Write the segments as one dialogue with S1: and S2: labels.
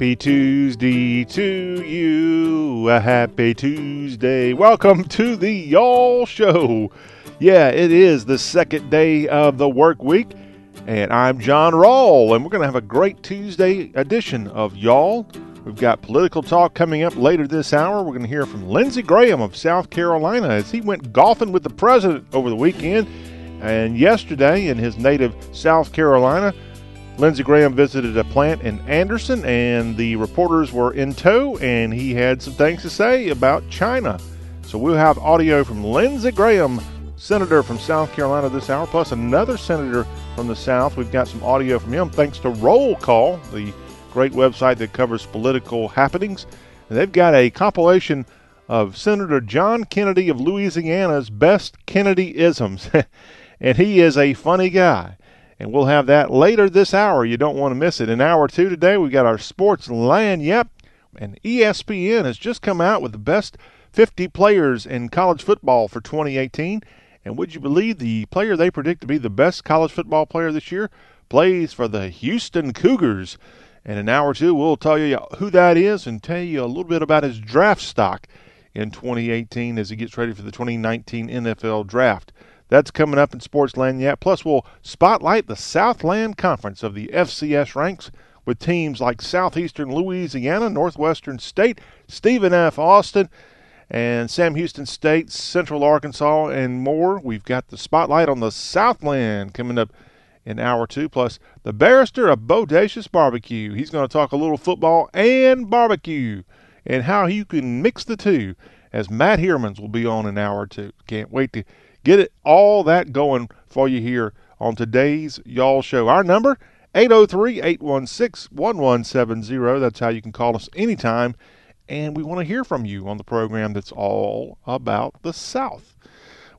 S1: happy Tuesday to you. A happy Tuesday. Welcome to the Y'all Show. Yeah, it is the second day of the work week, and I'm John Rawl, and we're going to have a great Tuesday edition of Y'all. We've got political talk coming up later this hour. We're going to hear from Lindsey Graham of South Carolina as he went golfing with the president over the weekend. And yesterday, in his native South Carolina, Lindsey Graham visited a plant in Anderson, and the reporters were in tow, and he had some things to say about China. So we'll have audio from Lindsey Graham, senator from South Carolina, this hour, plus another senator from the South. We've got some audio from him thanks to Roll Call, the great website that covers political happenings. And they've got a compilation of Senator John Kennedy of Louisiana's best Kennedy isms. and he is a funny guy. And we'll have that later this hour. You don't want to miss it. In hour two today, we've got our sports land. Yep, And ESPN has just come out with the best 50 players in college football for 2018. And would you believe the player they predict to be the best college football player this year plays for the Houston Cougars? And in hour two, we'll tell you who that is and tell you a little bit about his draft stock in 2018 as he gets ready for the 2019 NFL draft. That's coming up in Sportsland yet. Plus, we'll spotlight the Southland Conference of the FCS ranks with teams like Southeastern Louisiana, Northwestern State, Stephen F. Austin, and Sam Houston State, Central Arkansas, and more. We've got the spotlight on the Southland coming up in hour two, plus the barrister of Bodacious Barbecue. He's going to talk a little football and barbecue and how you can mix the two as Matt Hermans will be on in hour two. Can't wait to Get it all that going for you here on today's Y'all Show. Our number 803-816-1170. That's how you can call us anytime. And we want to hear from you on the program that's all about the South.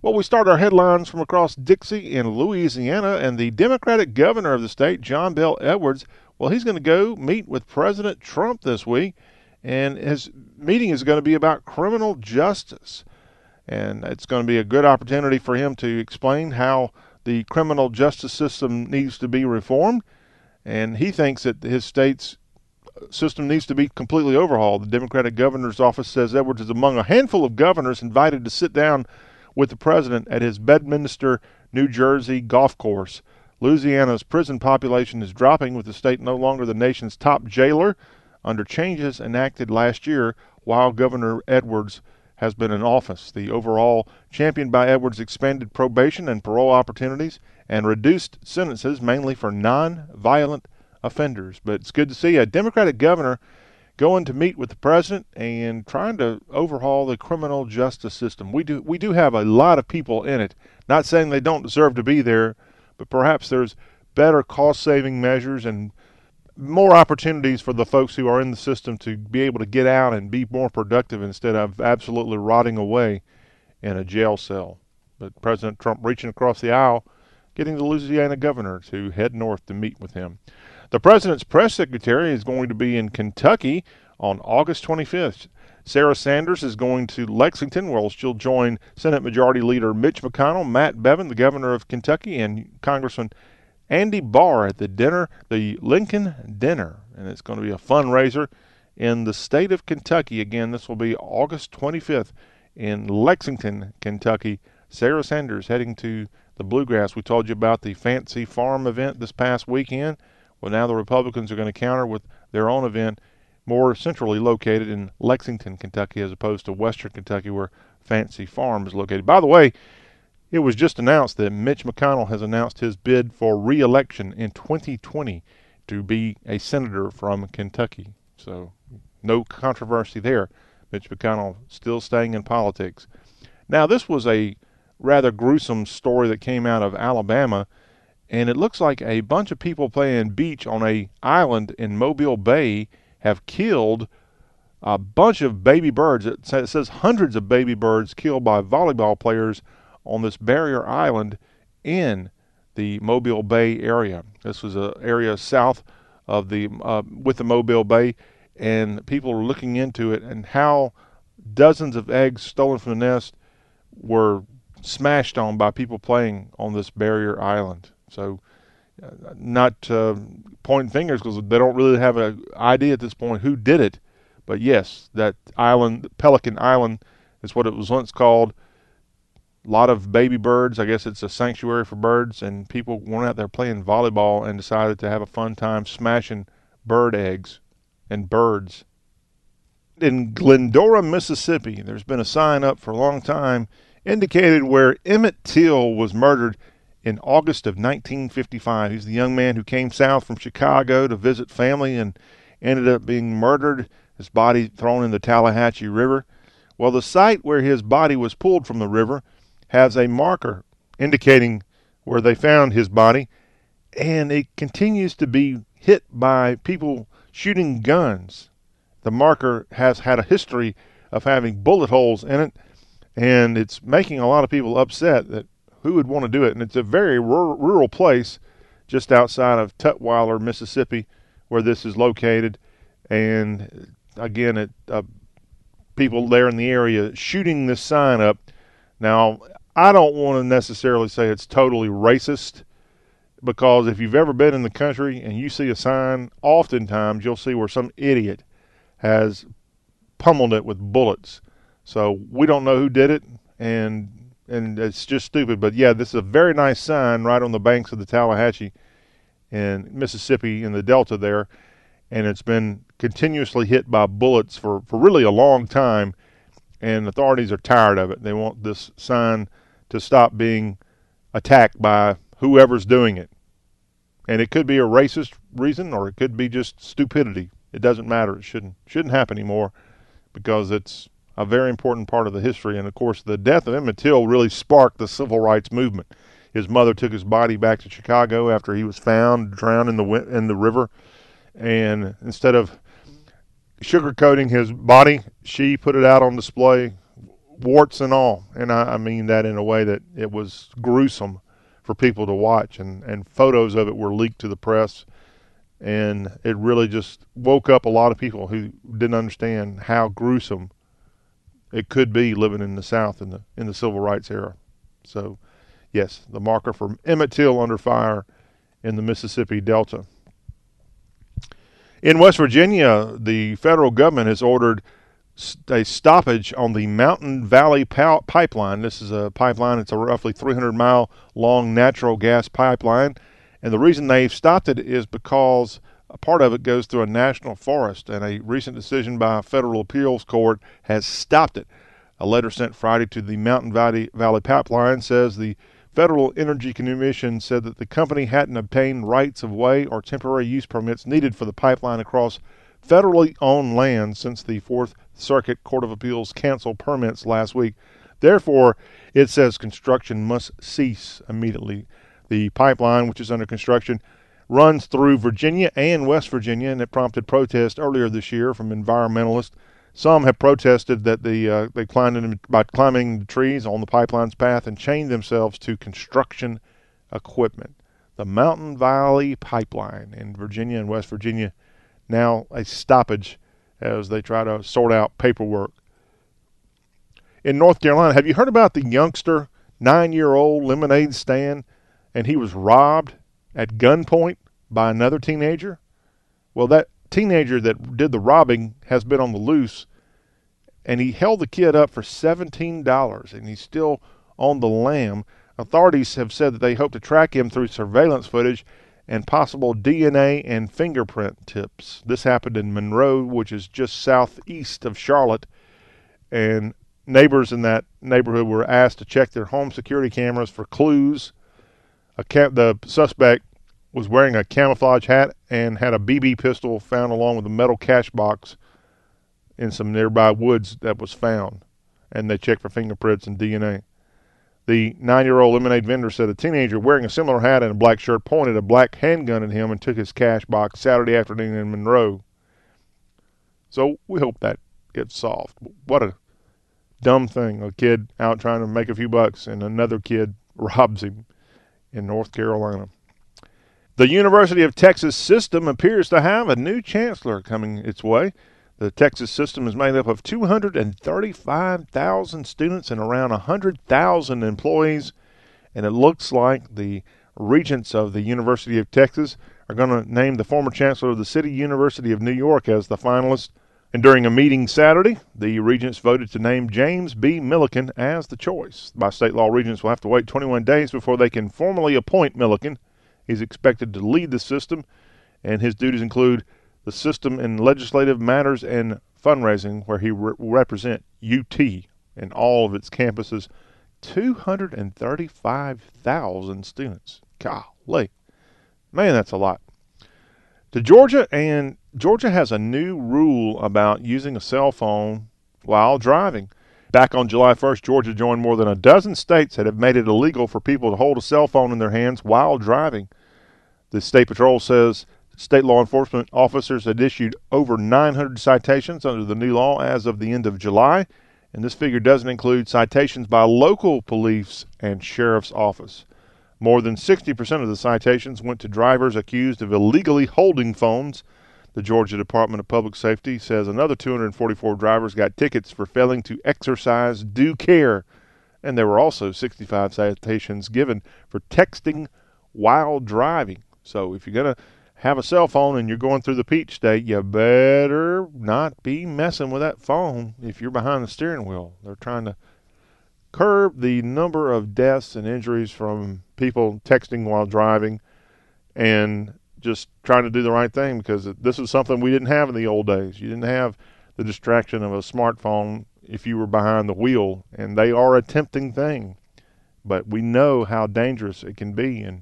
S1: Well, we start our headlines from across Dixie in Louisiana, and the Democratic governor of the state, John Bel Edwards, well, he's going to go meet with President Trump this week, and his meeting is going to be about criminal justice and it's going to be a good opportunity for him to explain how the criminal justice system needs to be reformed. And he thinks that his state's uh, system needs to be completely overhauled. The Democratic governor's office says Edwards is among a handful of governors invited to sit down with the president at his Bedminster, New Jersey golf course. Louisiana's prison population is dropping, with the state no longer the nation's top jailer under changes enacted last year while Governor Edwards has been in office. The overall championed by Edwards expanded probation and parole opportunities and reduced sentences mainly for non-violent offenders. But it's good to see a Democratic governor going to meet with the president and trying to overhaul the criminal justice system. We do we do have a lot of people in it. Not saying they don't deserve to be there, but perhaps there's better cost saving measures and more opportunities for the folks who are in the system to be able to get out and be more productive instead of absolutely rotting away in a jail cell. But President Trump reaching across the aisle, getting the Louisiana governor to head north to meet with him. The president's press secretary is going to be in Kentucky on August 25th. Sarah Sanders is going to Lexington, where she'll join Senate Majority Leader Mitch McConnell, Matt Bevin, the governor of Kentucky, and Congressman Andy Barr at the dinner, the Lincoln Dinner, and it's going to be a fundraiser in the state of Kentucky. Again, this will be August 25th in Lexington, Kentucky. Sarah Sanders heading to the Bluegrass. We told you about the Fancy Farm event this past weekend. Well, now the Republicans are going to counter with their own event more centrally located in Lexington, Kentucky, as opposed to Western Kentucky, where Fancy Farm is located. By the way, it was just announced that Mitch McConnell has announced his bid for re-election in 2020 to be a senator from Kentucky. So no controversy there. Mitch McConnell still staying in politics. Now this was a rather gruesome story that came out of Alabama, and it looks like a bunch of people playing beach on a island in Mobile Bay have killed a bunch of baby birds. It says hundreds of baby birds killed by volleyball players on this barrier island in the Mobile Bay area. This was an area south of the uh, with the Mobile Bay, and people were looking into it and how dozens of eggs stolen from the nest were smashed on by people playing on this barrier island. So not uh, pointing fingers because they don't really have an idea at this point who did it. But yes, that island, Pelican Island, is what it was once called. A lot of baby birds. I guess it's a sanctuary for birds, and people went out there playing volleyball and decided to have a fun time smashing bird eggs and birds. In Glendora, Mississippi, there's been a sign up for a long time indicated where Emmett Till was murdered in August of 1955. He's the young man who came south from Chicago to visit family and ended up being murdered, his body thrown in the Tallahatchie River. Well, the site where his body was pulled from the river has a marker indicating where they found his body, and it continues to be hit by people shooting guns. The marker has had a history of having bullet holes in it, and it's making a lot of people upset that who would want to do it? And it's a very rural place just outside of Tutwiler, Mississippi, where this is located. And again, it, uh, people there in the area shooting this sign up. Now, I don't want to necessarily say it's totally racist because if you've ever been in the country and you see a sign, oftentimes you'll see where some idiot has pummeled it with bullets. So we don't know who did it, and and it's just stupid. But yeah, this is a very nice sign right on the banks of the Tallahatchie in Mississippi in the Delta there, and it's been continuously hit by bullets for, for really a long time, and authorities are tired of it. They want this sign to stop being attacked by whoever's doing it. And it could be a racist reason or it could be just stupidity. It doesn't matter. It shouldn't shouldn't happen anymore because it's a very important part of the history. And of course, the death of Emmett Till really sparked the civil rights movement. His mother took his body back to Chicago after he was found drowned in the in the river, and instead of sugarcoating his body, she put it out on display, warts and all. And I, I mean that in a way that it was gruesome for people to watch, and and photos of it were leaked to the press and it really just woke up a lot of people who didn't understand how gruesome it could be living in the South in the in the civil rights era. So, yes, the marker for Emmett Till under fire in the Mississippi Delta. In West Virginia, the federal government has ordered a stoppage on the Mountain Valley Pipeline. This is a pipeline, it's a roughly 300 mile long natural gas pipeline. And the reason they've stopped it is because a part of it goes through a national forest, and a recent decision by a federal appeals court has stopped it. A letter sent Friday to the Mountain Valley, Valley Pipeline says the Federal Energy Commission said that the company hadn't obtained rights of way or temporary use permits needed for the pipeline across federally owned land since the Fourth Circuit Court of Appeals canceled permits last week. Therefore, it says construction must cease immediately. The pipeline, which is under construction, runs through Virginia and West Virginia, and it prompted protest earlier this year from environmentalists. Some have protested that the uh, they climbed in, by climbing the trees on the pipeline's path and chained themselves to construction equipment. The Mountain Valley Pipeline in Virginia and West Virginia now a stoppage as they try to sort out paperwork. In North Carolina, have you heard about the youngster, nine year old lemonade stand, and he was robbed at gunpoint by another teenager? Well, that teenager that did the robbing has been on the loose, and he held the kid up for $17, and he's still on the lam. Authorities have said that they hope to track him through surveillance footage and possible DNA and fingerprint tips. This happened in Monroe, which is just southeast of Charlotte, and neighbors in that neighborhood were asked to check their home security cameras for clues the suspect was wearing a camouflage hat and had a BB pistol found along with a metal cash box in some nearby woods that was found. And they checked for fingerprints and DNA. The nine year old lemonade vendor said a teenager wearing a similar hat and a black shirt pointed a black handgun at him and took his cash box Saturday afternoon in Monroe. So we hope that gets solved. What a dumb thing. A kid out trying to make a few bucks and another kid robs him in North Carolina. The University of Texas system appears to have a new chancellor coming its way. The Texas system is made up of 235,000 students and around 100,000 employees, and it looks like the regents of the University of Texas are going to name the former chancellor of the City University of New York as the finalist. And during a meeting Saturday, the regents voted to name James B. Milliken as the choice. By state law, regents will have to wait 21 days before they can formally appoint Milliken. He's expected to lead the system, and his duties include the system in legislative matters and fundraising, where he re- represent UT and all of its campuses. 235,000 students. Golly. Man, that's a lot. To Georgia, and Georgia has a new rule about using a cell phone while driving. Back on July 1st, Georgia joined more than a dozen states that have made it illegal for people to hold a cell phone in their hands while driving. The state patrol says state law enforcement officers had issued over 900 citations under the new law as of the end of July, and this figure doesn't include citations by local police and sheriff's office. More than 60% of the citations went to drivers accused of illegally holding phones. The Georgia Department of Public Safety says another 244 drivers got tickets for failing to exercise due care. And there were also 65 citations given for texting while driving. So if you're going to have a cell phone and you're going through the peach state, you better not be messing with that phone if you're behind the steering wheel. They're trying to curb the number of deaths and injuries from people texting while driving and just trying to do the right thing because this is something we didn't have in the old days. You didn't have the distraction of a smartphone if you were behind the wheel, and they are a tempting thing. But we know how dangerous it can be, and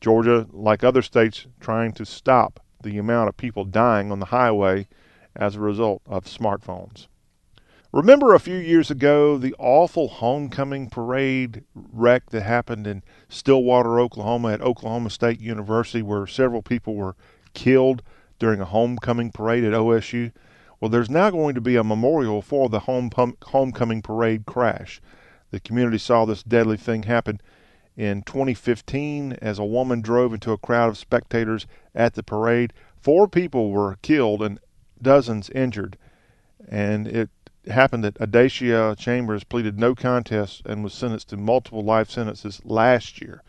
S1: Georgia, like other states, trying to stop the amount of people dying on the highway as a result of smartphones. Remember a few years ago the awful homecoming parade wreck that happened in Stillwater, Oklahoma at Oklahoma State University where several people were killed during a homecoming parade at OSU? Well, there's now going to be a memorial for the home homecoming parade crash. The community saw this deadly thing happen in 2015 as a woman drove into a crowd of spectators at the parade. Four people were killed and dozens injured. And it happened that Adacia Chambers pleaded no contest and was sentenced to multiple life sentences last year.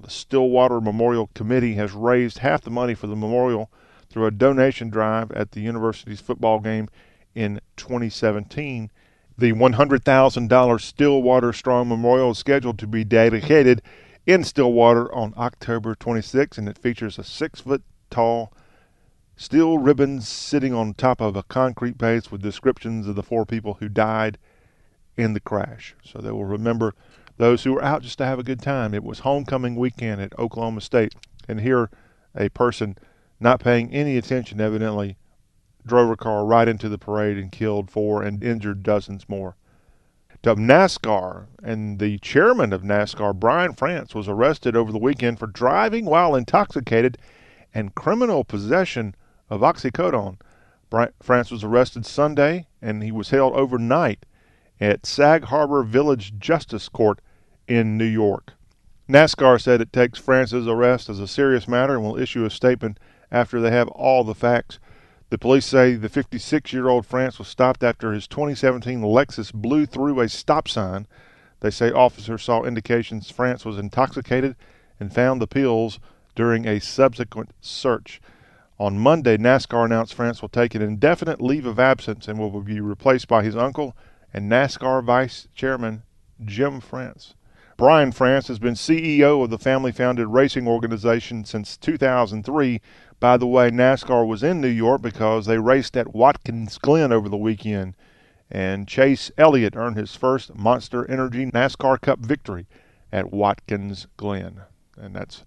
S1: The Stillwater Memorial Committee has raised half the money for the memorial through a donation drive at the university's football game in 2017. The $100,000 Stillwater Strong Memorial is scheduled to be dedicated in Stillwater on October 26, and it features a six foot tall steel ribbon sitting on top of a concrete base with descriptions of the four people who died in the crash. So they will remember those who were out just to have a good time. It was homecoming weekend at Oklahoma State, and here a person not paying any attention evidently drove a car right into the parade and killed four and injured dozens more. To NASCAR and the chairman of NASCAR, Brian France, was arrested over the weekend for driving while intoxicated and criminal possession of oxycodone. France was arrested Sunday and he was held overnight at Sag Harbor Village Justice Court in New York. NASCAR said it takes France's arrest as a serious matter and will issue a statement after they have all the facts. The police say the 56 year old France was stopped after his 2017 Lexus blew through a stop sign. They say officers saw indications France was intoxicated and found the pills during a subsequent search. On Monday, NASCAR announced France will take an indefinite leave of absence and will be replaced by his uncle and NASCAR Vice Chairman Jim France. Brian France has been CEO of the family founded racing organization since 2003. By the way, NASCAR was in New York because they raced at Watkins Glen over the weekend. And Chase Elliott earned his first Monster Energy NASCAR Cup victory at Watkins Glen. And that's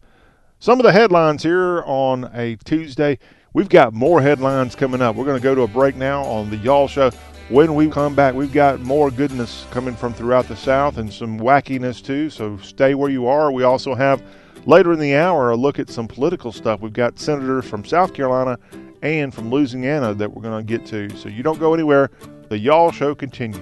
S1: some of the headlines here on a Tuesday. We've got more headlines coming up. We're going to go to a break now on the Y'all Show. When we come back, we've got more goodness coming from throughout the South and some wackiness too. So stay where you are. We also have later in the hour a look at some political stuff. We've got senators from South Carolina and from Louisiana that we're going to get to. So you don't go anywhere. The Y'all Show continues.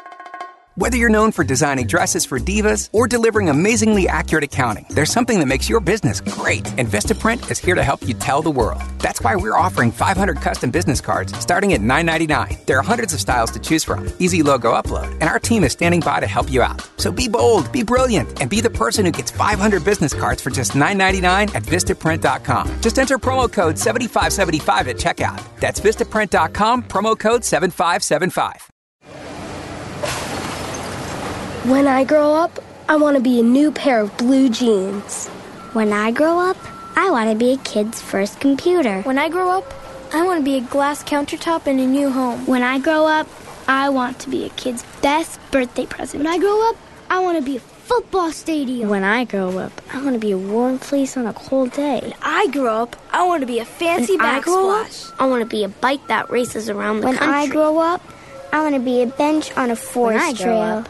S2: Whether you're known for designing dresses for divas or delivering amazingly accurate accounting, there's something that makes your business great, and Vistaprint is here to help you tell the world. That's why we're offering 500 custom business cards starting at $9.99. There are hundreds of styles to choose from, easy logo upload, and our team is standing by to help you out. So be bold, be brilliant, and be the person who gets 500 business cards for just $9.99 at Vistaprint.com. Just enter promo code 7575 at checkout. That's Vistaprint.com, promo code 7575.
S3: When I grow up, I want to be a new pair of blue jeans.
S4: When I grow up, I want to be a kid's first computer.
S5: When I grow up, I want to be a glass countertop in a new home.
S6: When I grow up, I want to be a kid's best birthday present.
S7: When I grow up, I want to be a football stadium.
S8: When I grow up, I want to be a warm fleece on a cold day.
S9: When I grow up, I want to be a fancy
S10: when
S9: backsplash.
S10: I, I want to be a bike that races around the
S11: when
S10: country.
S11: When I grow up, I want to be a bench on a forest trail.
S12: Up,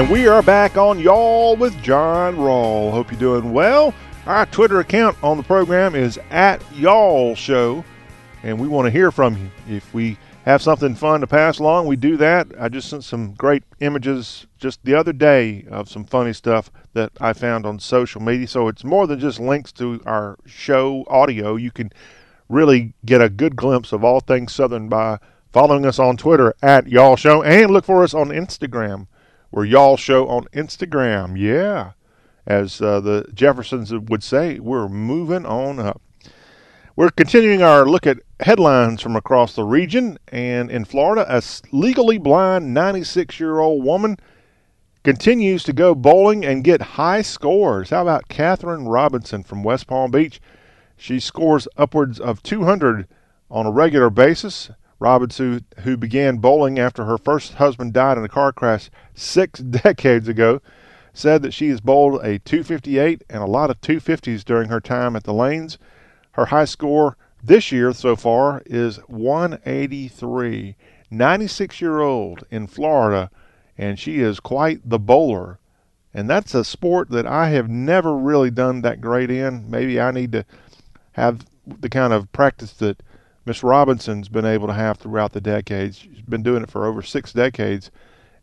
S1: And we are back on Y'all with John Rawl. Hope you're doing well. Our Twitter account on the program is at Y'all Show, and we want to hear from you. If we have something fun to pass along, we do that. I just sent some great images just the other day of some funny stuff that I found on social media. So it's more than just links to our show audio. You can really get a good glimpse of all things Southern by following us on Twitter at Y'all Show and look for us on Instagram we're Y'all Show on Instagram. Yeah. As uh, the Jeffersons would say, we're moving on up. We're continuing our look at headlines from across the region, and in Florida, a legally blind 96 year old woman continues to go bowling and get high scores. How about Catherine Robinson from West Palm Beach? She scores upwards of 200 on a regular basis. Robinson, who began bowling after her first husband died in a car crash six decades ago, said that she has bowled a 258 and a lot of 250s during her time at the lanes. Her high score this year so far is 183. 96 year old in Florida, and she is quite the bowler. And that's a sport that I have never really done that great in. Maybe I need to have the kind of practice that Miss Robinson's been able to have throughout the decades. She's been doing it for over six decades.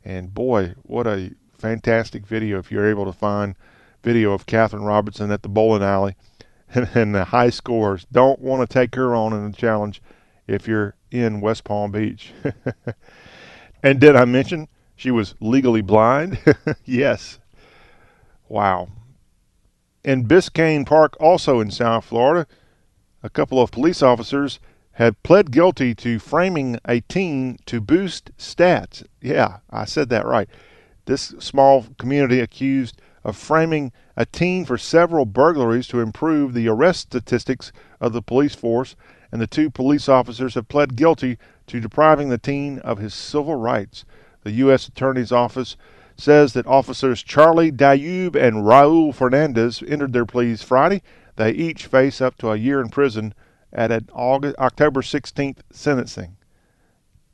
S1: And boy, what a fantastic video if you're able to find video of Catherine Robinson at the bowling alley and, and the high scores. Don't want to take her on in a challenge if you're in West Palm Beach. and did I mention she was legally blind? yes. Wow. In Biscayne Park, also in South Florida, a couple of police officers had pled guilty to framing a teen to boost stats. Yeah, I said that right. This small community accused of framing a teen for several burglaries to improve the arrest statistics of the police force, and the two police officers have pled guilty to depriving the teen of his civil rights. The U.S. Attorney's Office says that officers Charlie Dayoub and Raul Fernandez entered their pleas Friday. They each face up to a year in prison at an August, October 16th sentencing.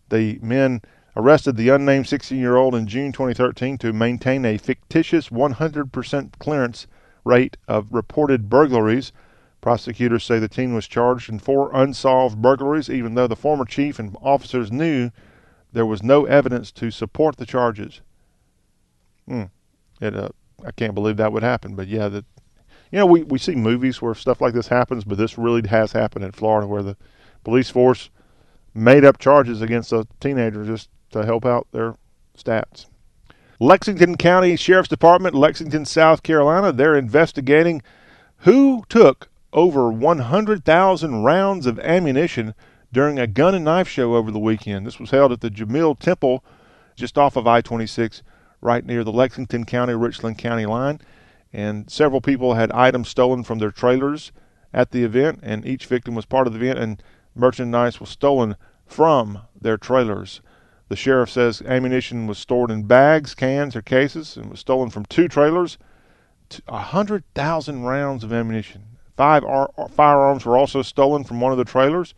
S1: The men arrested the unnamed 16 year old in June 2013 to maintain a fictitious 100% clearance rate of reported burglaries. Prosecutors say the teen was charged in four unsolved burglaries, even though the former chief and officers knew there was no evidence to support the charges. Hmm. It, uh, I can't believe that would happen, but yeah, that you know, we, we see movies where stuff like this happens, but this really has happened in Florida where the police force made up charges against a teenager just to help out their stats. Lexington County Sheriff's Department, Lexington, South Carolina, they're investigating who took over 100,000 rounds of ammunition during a gun and knife show over the weekend. This was held at the Jamil Temple just off of I 26, right near the Lexington County Richland County line and several people had items stolen from their trailers at the event, and each victim was part of the event, and merchandise was stolen from their trailers. The sheriff says ammunition was stored in bags, cans, or cases, and was stolen from two trailers. A hundred thousand rounds of ammunition. Five ar- firearms were also stolen from one of the trailers,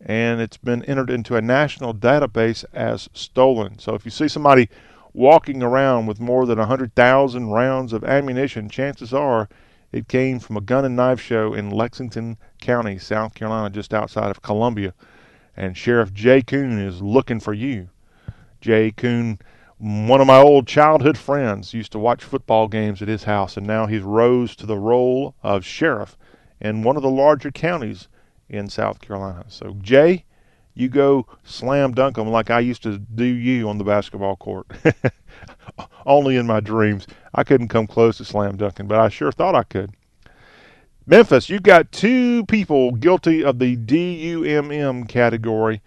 S1: and it's been entered into a national database as stolen. So if you see somebody walking around with more than a 100,000 rounds of ammunition, chances are it came from a gun and knife show in Lexington County, South Carolina, just outside of Columbia. And Sheriff Jay Koon is looking for you. Jay Koon, one of my old childhood friends, used to watch football games at his house, and now he's rose to the role of sheriff in one of the larger counties in South Carolina. So, Jay, you go slam dunk them like I used to do you on the basketball court. Only in my dreams. I couldn't come close to slam dunking, but I sure thought I could. Memphis, you've got two people guilty of the DUMM category,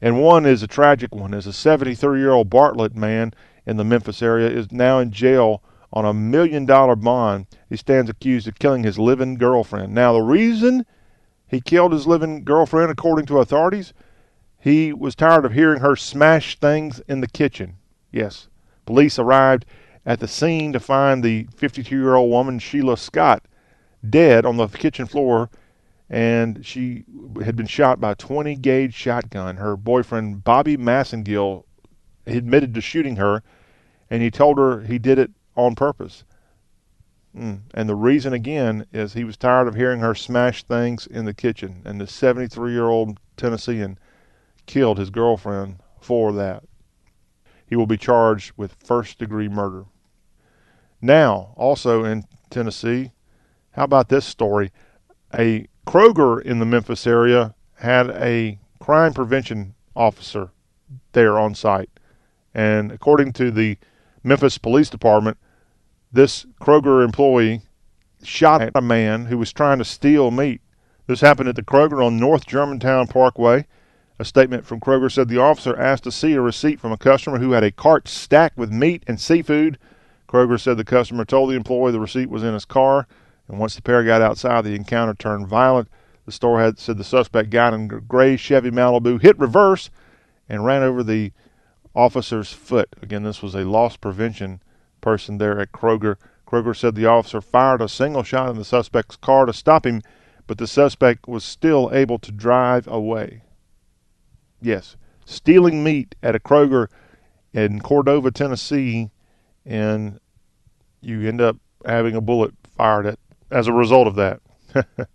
S1: and one is a tragic one. Is a 73 year old Bartlett man in the Memphis area is now in jail on a million dollar bond. He stands accused of killing his living girlfriend. Now, the reason he killed his living girlfriend, according to authorities, he was tired of hearing her smash things in the kitchen. Yes, police arrived at the scene to find the 52 year old woman, Sheila Scott, dead on the kitchen floor, and she had been shot by a 20 gauge shotgun. Her boyfriend, Bobby Massengill, admitted to shooting her, and he told her he did it on purpose. Mm. And the reason, again, is he was tired of hearing her smash things in the kitchen. And the 73 year old Tennessean killed his girlfriend for that. He will be charged with first degree murder. Now, also in Tennessee, how about this story? A Kroger in the Memphis area had a crime prevention officer there on site. And according to the Memphis Police Department, this Kroger employee shot at a man who was trying to steal meat This happened at the Kroger on North Germantown Parkway. A statement from Kroger said the officer asked to see a receipt from a customer who had a cart stacked with meat and seafood. Kroger said the customer told the employee the receipt was in his car, and once the pair got outside, the encounter turned violent. The store had said the suspect got in a gray Chevy Malibu, hit reverse, and ran over the officer's foot. Again, this was a loss prevention person there at Kroger. Kroger said the officer fired a single shot in the suspect's car to stop him, but the suspect was still able to drive away. Yes, stealing meat at a Kroger in Cordova, Tennessee, and you end up having a bullet fired at as a result of that.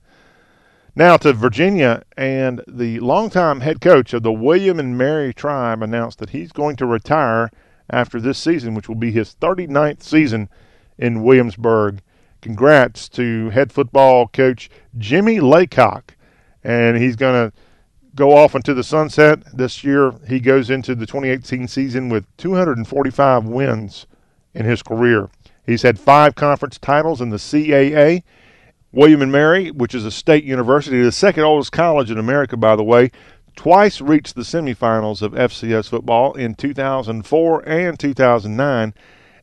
S1: now to Virginia, and the longtime head coach of the William and Mary tribe announced that he's going to retire after this season, which will be his 39th season in Williamsburg. Congrats to head football coach Jimmy Laycock, and he's going to go off into the sunset. This year, he goes into the 2018 season with 245 wins in his career. He's had five conference titles in the CAA. William and Mary, which is a state university, the second oldest college in America, by the way, twice reached the semifinals of FCS football in 2004 and 2009.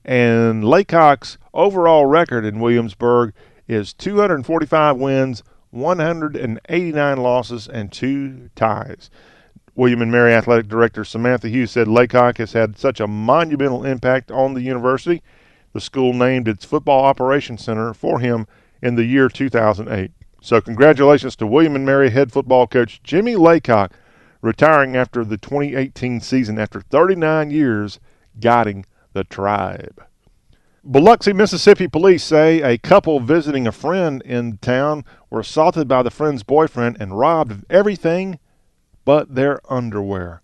S1: And Laycock's overall record in Williamsburg is 245 wins, 189 losses, and two ties. William and Mary Athletic Director Samantha Hughes said Laycock has had such a monumental impact on the university. The school named its football operations center for him in the year 2008. So, congratulations to William and Mary head football coach Jimmy Laycock retiring after the 2018 season after 39 years guiding the tribe. Biloxi, Mississippi police say a couple visiting a friend in town were assaulted by the friend's boyfriend and robbed of everything but their underwear.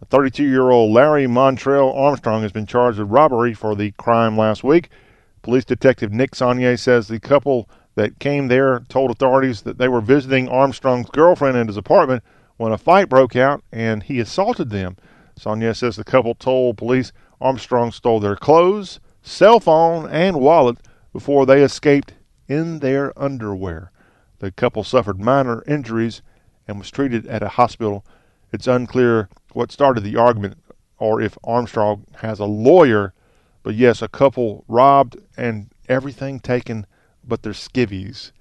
S1: A 32 year old Larry Montrell Armstrong has been charged with robbery for the crime last week. Police Detective Nick Saunier says the couple that came there told authorities that they were visiting Armstrong's girlfriend in his apartment when a fight broke out and he assaulted them. Saunier says the couple told police Armstrong stole their clothes, cell phone, and wallet before they escaped in their underwear. The couple suffered minor injuries and was treated at a hospital. It's unclear what started the argument or if Armstrong has a lawyer, but yes, a couple robbed and everything taken but their skivvies.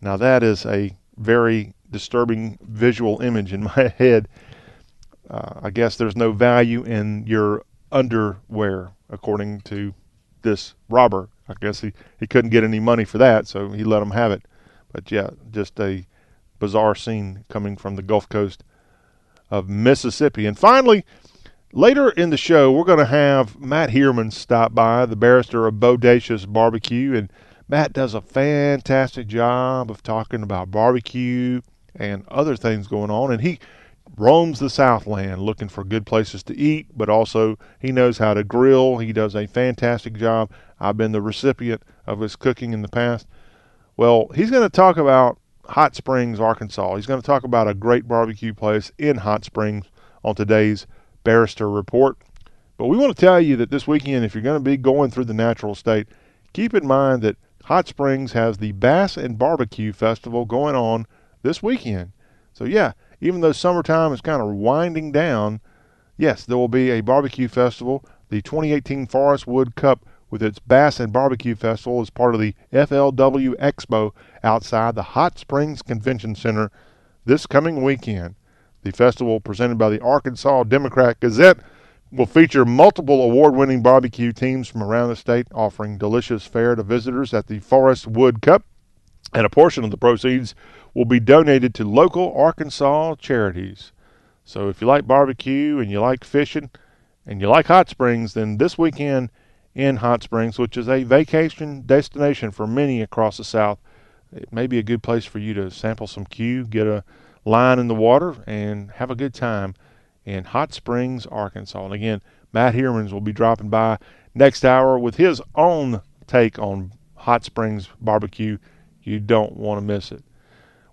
S1: Now that is a very disturbing visual image in my head. Uh, I guess there's no value in your underwear, according to this robber. I guess he, he couldn't get any money for that, so he let him have it. But yeah, just a bizarre scene coming from the Gulf Coast of Mississippi. And finally, later in the show, we're going to have Matt Heerman stop by, the barrister of Bodacious Barbecue. And Matt does a fantastic job of talking about barbecue and other things going on. And he roams the Southland looking for good places to eat, but also he knows how to grill. He does a fantastic job. I've been the recipient of his cooking in the past. Well, he's going to talk about Hot Springs, Arkansas. He's going to talk about a great barbecue place in Hot Springs on today's Barrister Report. But we want to tell you that this weekend, if you're going to be going through the natural state, keep in mind that Hot Springs has the Bass and Barbecue Festival going on this weekend. So, yeah, even though summertime is kind of winding down, yes, there will be a barbecue festival. The 2018 Forrest Wood Cup with its Bass and Barbecue Festival is part of the FLW Expo outside the Hot Springs Convention Center this coming weekend. The festival, presented by the Arkansas Democrat Gazette, will feature multiple award winning barbecue teams from around the state offering delicious fare to visitors at the Forrest Wood Cup, and a portion of the proceeds will be donated to local Arkansas charities. So if you like barbecue and you like fishing and you like hot springs, then this weekend in Hot Springs, which is a vacation destination for many across the South, it may be a good place for you to sample some Q, get a line in the water, and have a good time in Hot Springs, Arkansas. And again, Matt Heermans will be dropping by next hour with his own take on Hot Springs barbecue. You don't want to miss it.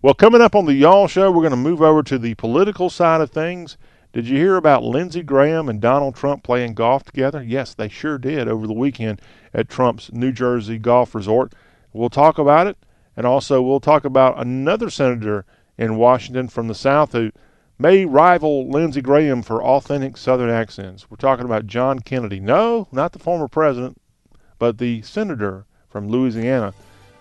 S1: Well, coming up on the Y'all Show, we're going to move over to the political side of things. Did you hear about Lindsey Graham and Donald Trump playing golf together? Yes, they sure did over the weekend at Trump's New Jersey golf resort. We'll talk about it And also, we'll talk about another senator in Washington from the South who may rival Lindsey Graham for authentic Southern accents. We're talking about John Kennedy. No, not the former president, but the senator from Louisiana.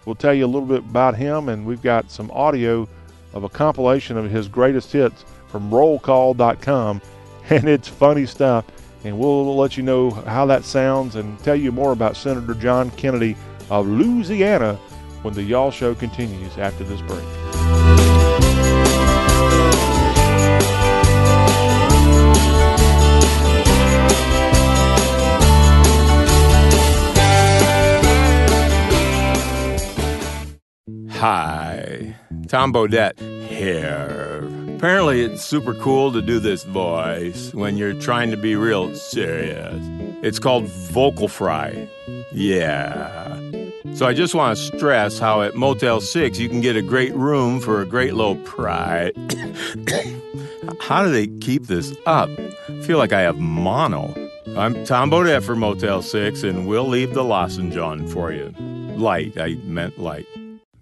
S1: We'll tell you a little bit about him, and we've got some audio of a compilation of his greatest hits from rollcall.com, and it's funny stuff. And we'll let you know how that sounds and tell you more about Senator John Kennedy of Louisiana when the Y'all Show continues after this break.
S13: Hi, Tom Bodett here. Apparently, it's super cool to do this voice when you're trying to be real serious. It's called vocal fry. Yeah. So I just want to stress how at Motel 6 you can get a great room for a great low price. how do they keep this up? I feel like I have mono. I'm Tom Bodett for Motel 6, and we'll leave the lozenge on for you. Light, I meant light.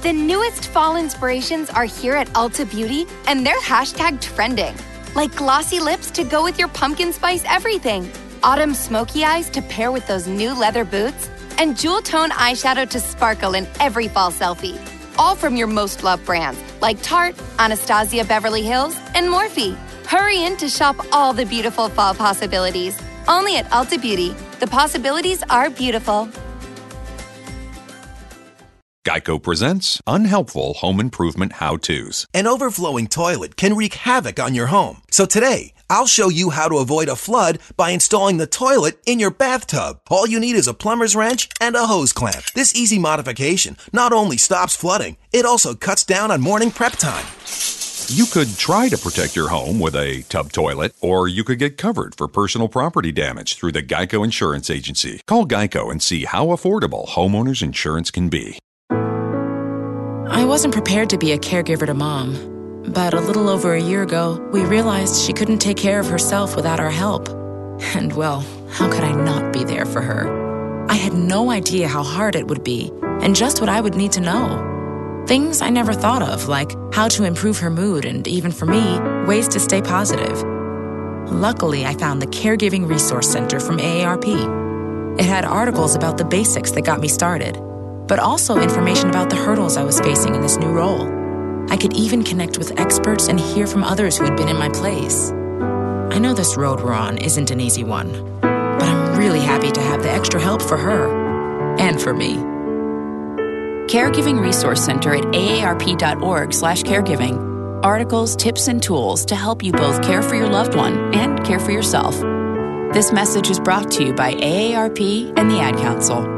S14: The newest fall inspirations are here at Ulta Beauty, and they're hashtag trending. Like glossy lips to go with your pumpkin spice everything, autumn smoky eyes to pair with those new leather boots, and jewel tone eyeshadow to sparkle in every fall selfie. All from your most loved brands like Tarte, Anastasia Beverly Hills, and Morphe. Hurry in to shop all the beautiful fall possibilities. Only at Ulta Beauty. The possibilities are beautiful.
S15: Geico presents unhelpful home improvement how to's.
S16: An overflowing toilet can wreak havoc on your home. So today, I'll show you how to avoid a flood by installing the toilet in your bathtub. All you need is a plumber's wrench and a hose clamp. This easy modification not only stops flooding, it also cuts down on morning prep time.
S15: You could try to protect your home with a tub toilet, or you could get covered for personal property damage through the Geico Insurance Agency. Call Geico and see how affordable homeowners insurance can be.
S17: I wasn't prepared to be a caregiver to mom, but a little over a year ago, we realized she couldn't take care of herself without our help. And well, how could I not be there for her? I had no idea how hard it would be and just what I would need to know. Things I never thought of, like how to improve her mood and even for me, ways to stay positive. Luckily, I found the Caregiving Resource Center from AARP. It had articles about the basics that got me started but also information about the hurdles I was facing in this new role. I could even connect with experts and hear from others who had been in my place. I know this road we're on isn't an easy one, but I'm really happy to have the extra help for her and for me.
S18: Caregiving Resource Center at aarp.org/caregiving. Articles, tips and tools to help you both care for your loved one and care for yourself. This message is brought to you by AARP and the Ad Council.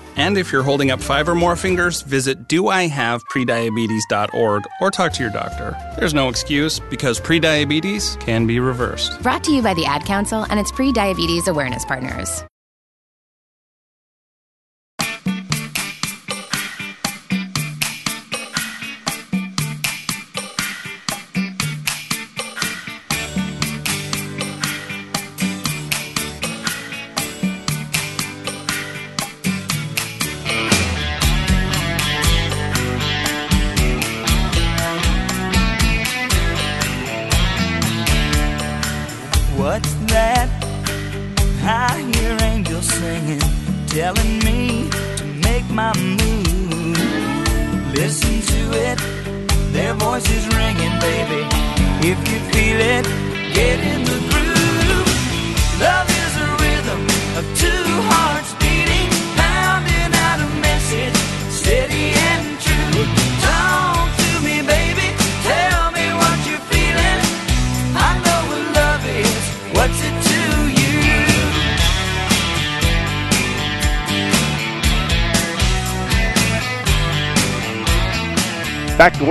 S19: And if you're holding up five or more fingers, visit doihaveprediabetes.org or talk to your doctor. There's no excuse because prediabetes can be reversed.
S20: Brought to you by the Ad Council and its pre-diabetes awareness partners.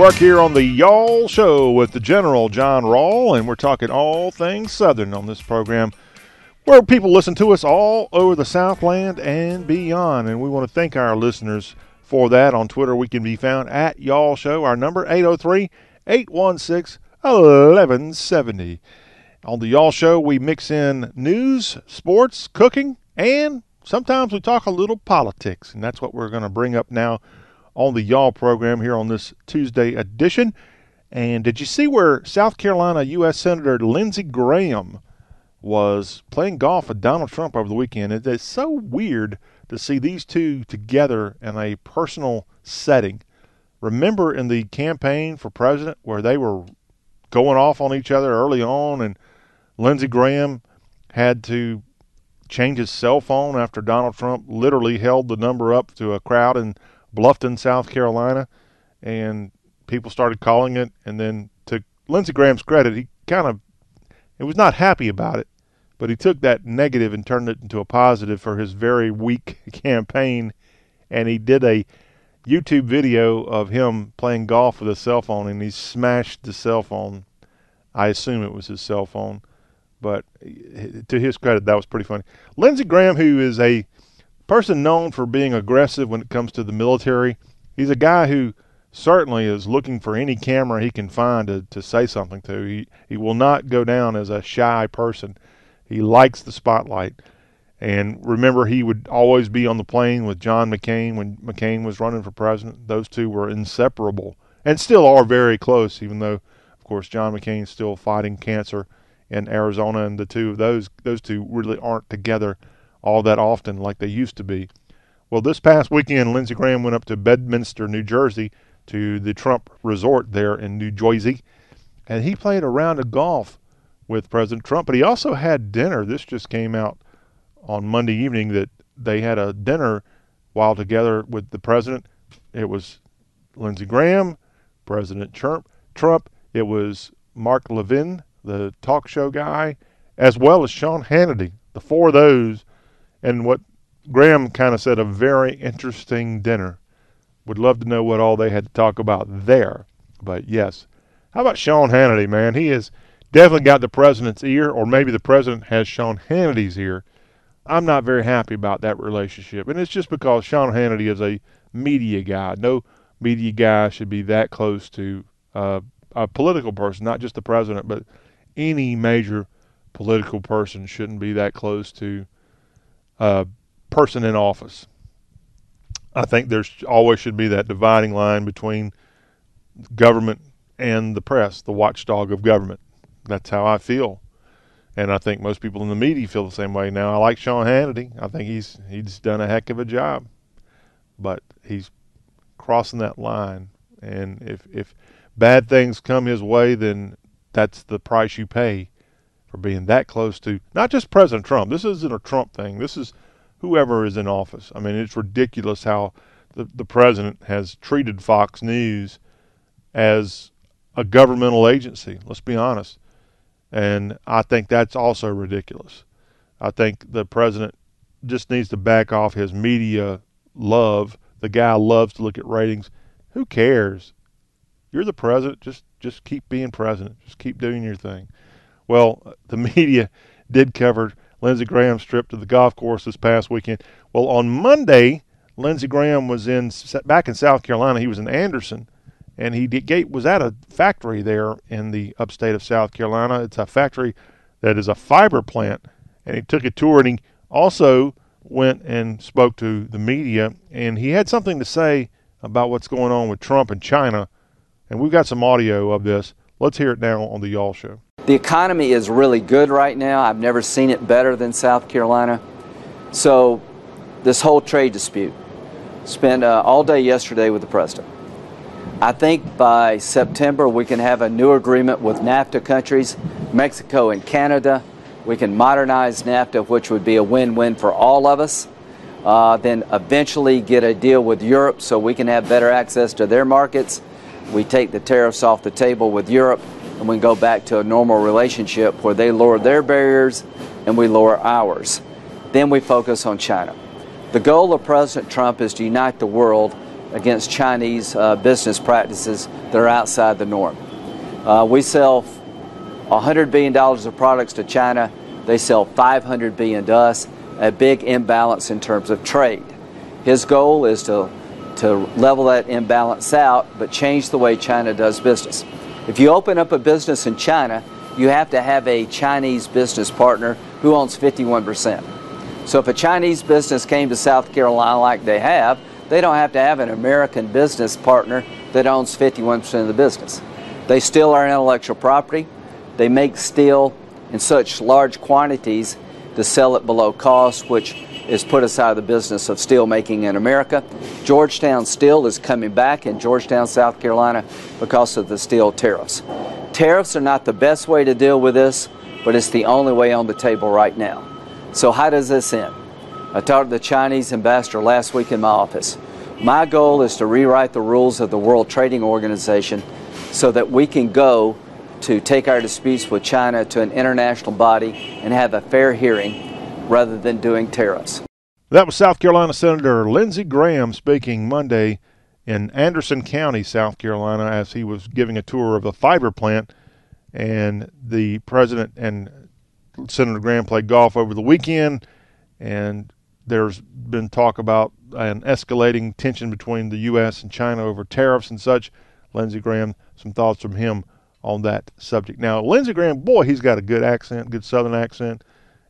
S1: Work here on the Y'all Show with the General John Rawl, and we're talking all things Southern on this program, where people listen to us all over the Southland and beyond. And we want to thank our listeners for that. On Twitter, we can be found at Y'all Show. Our number 803 816 1170. On the Y'all Show, we mix in news, sports, cooking, and sometimes we talk a little politics. And that's what we're going to bring up now on the Y'all program here on this Tuesday edition. And did you see where South Carolina U.S. Senator Lindsey Graham was playing golf with Donald Trump over the weekend? It is so weird to see these two together in a personal setting. Remember in the campaign for president where they were going off on each other early on, and Lindsey Graham had to change his cell phone after Donald Trump literally held the number up to a crowd in Bluffton, South Carolina, and people started calling it. And then, to Lindsey Graham's credit, he kind of he was not happy about it, but he took that negative and turned it into a positive for his very weak campaign. And he did a YouTube video of him playing golf with a cell phone, and he smashed the cell phone. I assume it was his cell phone, but eh, to his credit, that was pretty funny. Lindsey Graham, who is a person known for being aggressive when it comes to the military, he's a guy who certainly is looking for any camera he can find to, to say something to. He he will not go down as a shy person. He likes the spotlight. And remember, he would always be on the plane with John McCain when McCain was running for president. Those two were inseparable and still are very close, even though, of course, John McCain's still fighting cancer in Arizona, and the two of those those two really aren't together all that often like they used to be. Well, this past weekend, Lindsey Graham went up to Bedminster, New Jersey, to the Trump resort there in New Jersey, and he played a round of golf with President Trump. But he also had dinner. This just came out on Monday evening that they had a dinner while together with the president. It was Lindsey Graham, President Trump, Trump. It was Mark Levin, the talk show guy, as well as Sean Hannity. The four of those, and what Graham kind of said, a very interesting dinner. Would love to know what all they had to talk about there. But yes, how about Sean Hannity, man? He has definitely got the president's ear, or maybe the president has Sean Hannity's ear. I'm not very happy about that relationship, and it's just because Sean Hannity is a media guy. No media guy should be that close to uh, a political person, not just the president, but any major political person shouldn't be that close to a person in office. I think there's always should be that dividing line between government and the press, the watchdog of government. That's how I feel. And I think most people in the media feel the same way. Now, I like Sean Hannity. I think he's he's done a heck of a job, but he's crossing that line. And if if bad things come his way, then that's the price you pay for being that close to not just President Trump. This isn't a Trump thing. This is whoever is in office. I mean, it's ridiculous how the the president has treated Fox News as a governmental agency. Let's be honest. And I think that's also ridiculous. I think the president just needs to back off his media love. The guy loves to look at ratings. Who cares? You're the president. Just just keep being president. Just keep doing your thing. Well, the media did cover Lindsey Graham's trip to the golf course this past weekend. Well, on Monday, Lindsey Graham was in back in South Carolina. He was in Anderson, and he did, was at a factory there in the upstate of South Carolina. It's a factory that is a fiber plant, and he took a tour. And he also went and spoke to the media, and he had something to say about what's going on with Trump and China. And we've got some audio of this. Let's hear it now on the Y'all Show.
S21: The economy is really good right now. I've never seen it better than South Carolina. So this whole trade dispute. Spent uh, all day yesterday with the president. I think by September we can have a new agreement with NAFTA countries, Mexico and Canada. We can modernize NAFTA, which would be a win win for all of us. Uh, then eventually get a deal with Europe so we can have better access to their markets. We take the tariffs off the table with Europe and we go back to a normal relationship where they lower their barriers and we lower ours. Then we focus on China. The goal of President Trump is to unite the world against Chinese uh, business practices that are outside the norm. Uh, we sell $100 billion of products to China, they sell 500 billion to us, a big imbalance in terms of trade. His goal is to, to level that imbalance out, but change the way China does business. If you open up a business in China, you have to have a Chinese business partner who owns 51%. So if a Chinese business came to South Carolina like they have, they don't have to have an American business partner that owns 51% of the business. They steal our intellectual property. They make steel in such large quantities to sell it below cost, which is put us out of the business of steel making in America. Georgetown Steel is coming back in Georgetown, South Carolina because of the steel tariffs. Tariffs are not the best way to deal with this, but it's the only way on the table right now. So, how does this end? I talked to the Chinese ambassador last week in my office. My goal is to rewrite the rules of the World Trading Organization so that we can go to take our disputes with China to an international body and have a fair hearing rather than doing tariffs.
S1: That was South Carolina Senator Lindsey Graham speaking Monday in Anderson County, South Carolina, as he was giving a tour of the fiber plant. And the president and Senator Graham played golf over the weekend, and there's been talk about an escalating tension between the U.S. and China over tariffs and such. Lindsey Graham, some thoughts from him on that subject. Now, Lindsey Graham, boy, he's got a good accent, good Southern accent,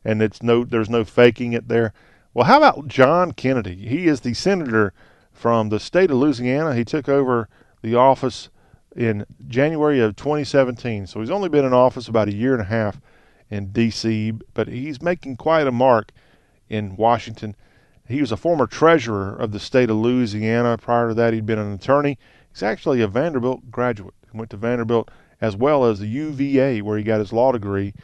S1: and it's no, there's no faking it there. Well, how about John Kennedy? He is the senator from the state of Louisiana. He took over the office in January of 2017, so he's only been in office about a year and a half in D.C., but he's making quite a mark in Washington. He was a former treasurer of the state of Louisiana. Prior to that, he'd been an attorney. He's actually a Vanderbilt graduate. He went to Vanderbilt as well as the UVA, where he got his law degree.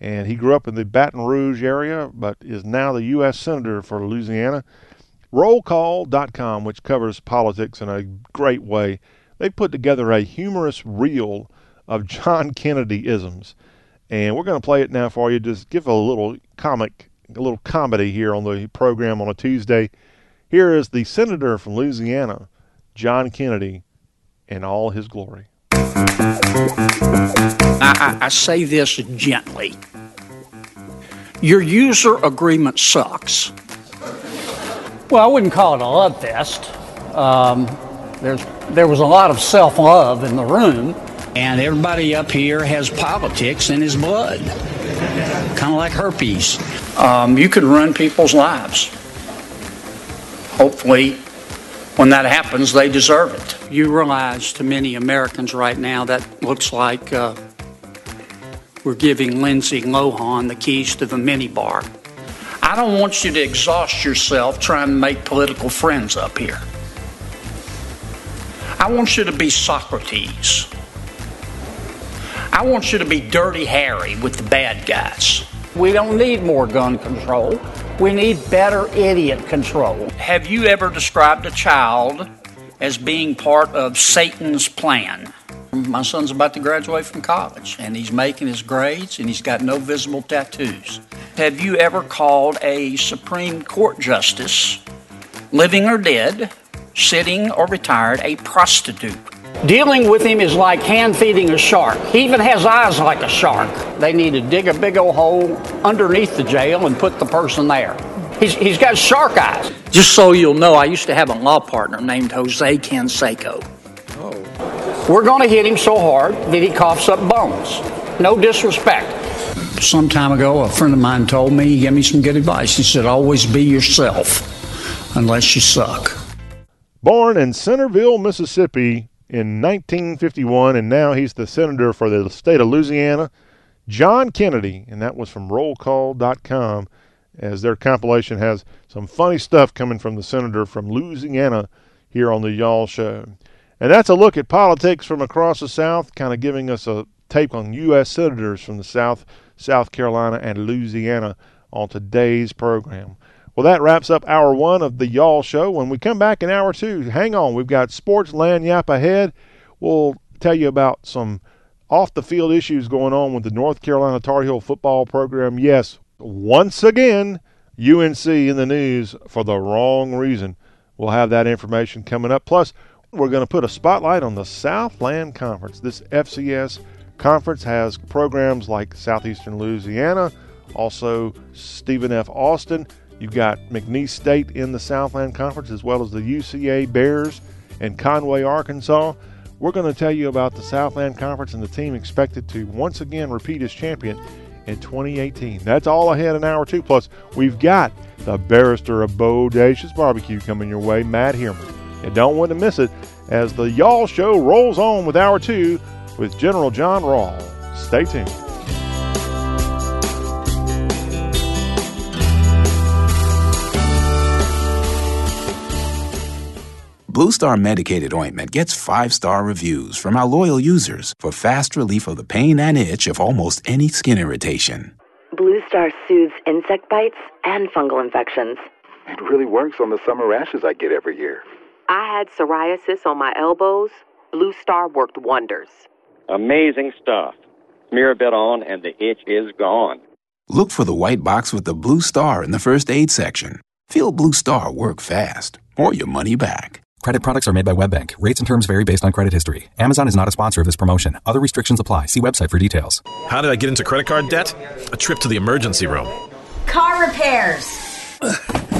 S1: And he grew up in the Baton Rouge area, but is now the U.S. Senator for Louisiana. Rollcall.com, which covers politics in a great way, they put together a humorous reel of John Kennedy isms. And we're going to play it now for you. Just give a little comic, a little comedy here on the program on a Tuesday. Here is the Senator from Louisiana, John Kennedy, in all his glory.
S22: I, I, say this gently. Your user agreement sucks.
S23: Well, I wouldn't call it a love fest. Um, there's, there was a lot of self love in the room.
S22: And everybody up here has politics in his blood, kind of like herpes. Um, you could run people's lives. Hopefully, when that happens, they deserve it. You realize to many Americans right now that looks like uh, we're giving Lindsay Lohan the keys to the minibar. I don't want you to exhaust yourself trying to make political friends up here. I want you to be Socrates. I want you to be Dirty Harry with the bad guys.
S23: We don't need more gun control. We need better idiot control.
S22: Have you ever described a child as being part of Satan's plan? My son's about to graduate from college and he's making his grades and he's got no visible tattoos. Have you ever called a Supreme Court justice, living or dead, sitting or retired, a prostitute?
S23: Dealing with him is like hand feeding a shark. He even has eyes like a shark. They need to dig a big old hole underneath the jail and put the person there. He's, he's got shark eyes.
S22: Just so you'll know, I used to have a law partner named Jose Canseco.
S23: Oh. We're going to hit him so hard that he coughs up bones. No disrespect.
S22: Some time ago, a friend of mine told me, he gave me some good advice. He said, always be yourself unless you suck.
S1: Born in Centerville, Mississippi, in 1951, and now he's the senator for the state of Louisiana, John Kennedy, and that was from rollcall.com. as their compilation has some funny stuff coming from the senator from Louisiana here on the Y'all Show. And that's a look at politics from across the South, kind of giving us a take on U.S. senators from the South, South Carolina, and Louisiana on today's program. Well, that wraps up hour one of the Y'all Show. When we come back in hour two, hang on. We've got Sports Lagniappe ahead. We'll tell you about some off the field issues going on with the North Carolina Tar Heel football program. Yes, once again, UNC in the news for the wrong reason. We'll have that information coming up. Plus, we're going to put a spotlight on the Southland Conference. This FCS conference has programs like Southeastern Louisiana, also Stephen F. Austin. You've got McNeese State in the Southland Conference, as well as the UCA Bears and Conway, Arkansas. We're going to tell you about the Southland Conference and the team expected to once again repeat as champion in 2018. That's all ahead in hour two. Plus, we've got the barrister of Bodacious Barbecue coming your way, Matt Herman. And don't want to miss it as the Y'all Show rolls on with hour two with General John Rawl. Stay tuned.
S24: Blue Star medicated ointment gets five star reviews from our loyal users for fast relief of the pain and itch of almost any skin irritation.
S25: Blue Star soothes insect bites and fungal infections.
S26: It really works on the summer rashes I get every year.
S25: I had psoriasis on my elbows. Blue Star worked wonders.
S27: Amazing stuff. Smear a bit on, and the itch is gone.
S24: Look for the white box with the blue star in the first aid section. Feel Blue Star work fast or your money back.
S28: Credit products are made by WebBank. Rates and terms vary based on credit history. Amazon is not a sponsor of this promotion. Other restrictions apply. See website for details.
S29: How did I get into credit card debt? A trip to the emergency room.
S30: Car repairs.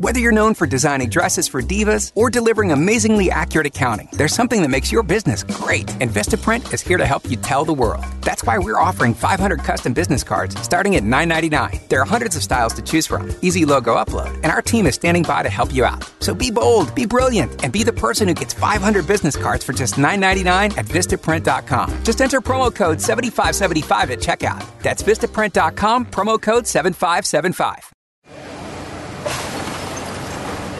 S2: Whether you're known for designing dresses for divas or delivering amazingly accurate accounting, there's something that makes your business great. And Vistaprint is here to help you tell the world. That's why we're offering 500 custom business cards starting at $9.99. There are hundreds of styles to choose from, easy logo upload, and our team is standing by to help you out. So be bold, be brilliant, and be the person who gets 500 business cards for just $9.99 at Vistaprint.com. Just enter promo code 7575 at checkout. That's Vistaprint.com, promo code 7575.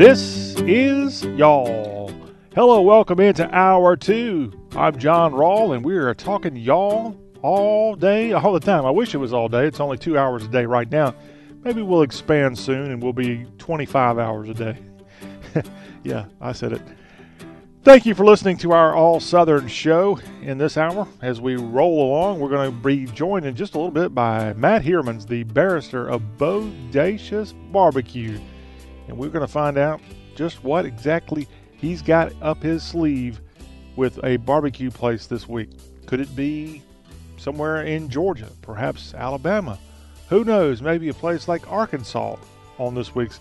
S1: This is y'all. Hello, welcome into hour two. I'm John Rawl, and we are talking y'all all day, all the time. I wish it was all day. It's only two hours a day right now. Maybe we'll expand soon and we'll be 25 hours a day. yeah, I said it. Thank you for listening to our All Southern show in this hour. As we roll along, we're going to be joined in just a little bit by Matt Heermans, the barrister of Bodacious Barbecue. And we're going to find out just what exactly he's got up his sleeve with a barbecue place this week. Could it be somewhere in Georgia, perhaps Alabama? Who knows? Maybe a place like Arkansas on this week's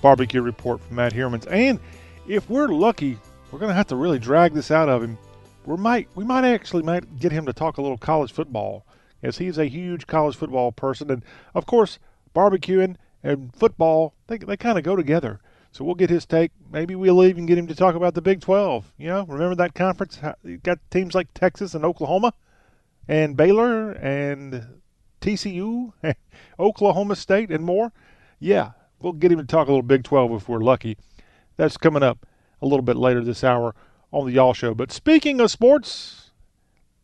S1: barbecue report from Matt Heermans. And if we're lucky, we're going to have to really drag this out of him. We might we might actually might get him to talk a little college football, as he's a huge college football person, and of course barbecuing and football they they kind of go together. So we'll get his take. Maybe we'll even get him to talk about the Big 12. You know, remember that conference? You got teams like Texas and Oklahoma, and Baylor and TCU, Oklahoma State, and more. Yeah, we'll get him to talk a little Big 12 if we're lucky. That's coming up a little bit later this hour on the Y'all Show. But speaking of sports,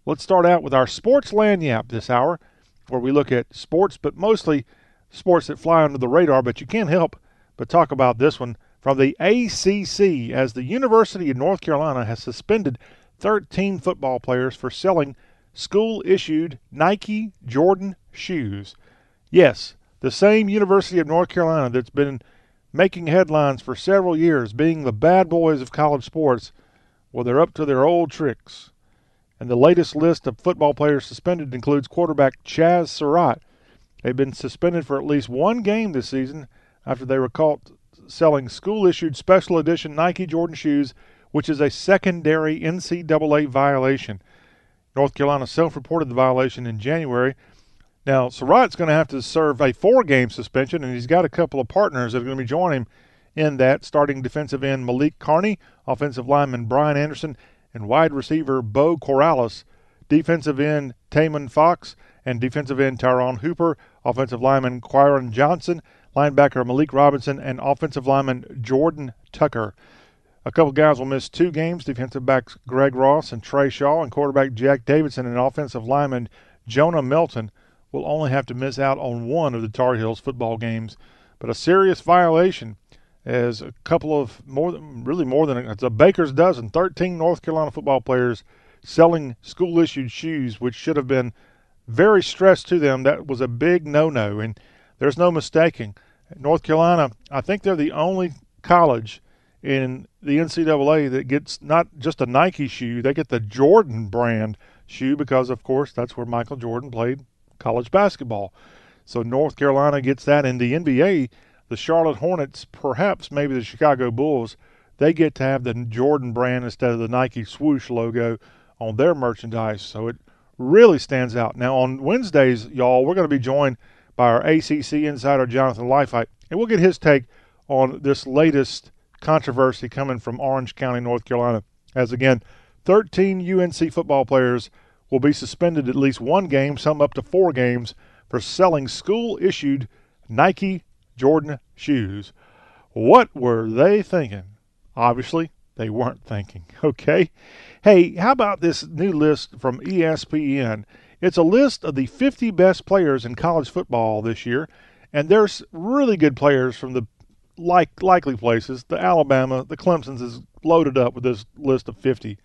S1: let's start out with our Sports Lagniappe this hour, where we look at sports, but mostly sports that fly under the radar. But you can't help but talk about this one from the ACC, as the University of North Carolina has suspended 13 football players for selling school issued Nike Jordan shoes. Yes, the same University of North Carolina that's been making headlines for several years, being the bad boys of college sports, well, they're up to their old tricks. And the latest list of football players suspended includes quarterback Chazz Surratt. They've been suspended for at least one game this season after they were caught selling school issued special edition Nike Jordan shoes, which is a secondary NCAA violation. North Carolina self reported the violation in January now, Surratt's going to have to serve a four game suspension, and he's got a couple of partners that are going to be joining him in that, starting defensive end Malik Carney, offensive lineman Brian Anderson, and wide receiver Beau Corrales, defensive end Tomon Fox, and defensive end Tyron Hooper, offensive lineman Quiron Johnson, linebacker Malik Robinson, and offensive lineman Jordan Tucker. A couple guys will miss two games defensive backs Greg Ross and Trey Shaw, and quarterback Jack Davidson, and offensive lineman Jonah Melton will only have to miss out on one of the Tar Heels football games. But a serious violation as a couple of more than really more than it's a baker's dozen, 13 North Carolina football players selling school issued shoes, which should have been very stressed to them. That was a big no no, and there's no mistaking. North Carolina, I think they're the only college in the NCAA that gets not just a Nike shoe, they get the Jordan brand shoe because, of course, that's where Michael Jordan played college basketball. So North Carolina gets that in the NBA. The Charlotte Hornets, perhaps maybe the Chicago Bulls, they get to have the Jordan brand instead of the Nike swoosh logo on their merchandise. So it really stands out. Now on Wednesdays, y'all, we're going to be joined by our ACC insider Jonathan Leifheit, and we'll get his take on this latest controversy coming from Orange County, North Carolina. As again, 13 UNC football players will be suspended at least one game, some up to four games, for selling school issued Nike Jordan shoes. What were they thinking? Obviously, they weren't thinking. Okay. Hey, how about this new list from ESPN? It's a list of the 50 best players in college football this year, and there's really good players from the like likely places. The Alabama, the Clemson's is loaded up with this list of 50.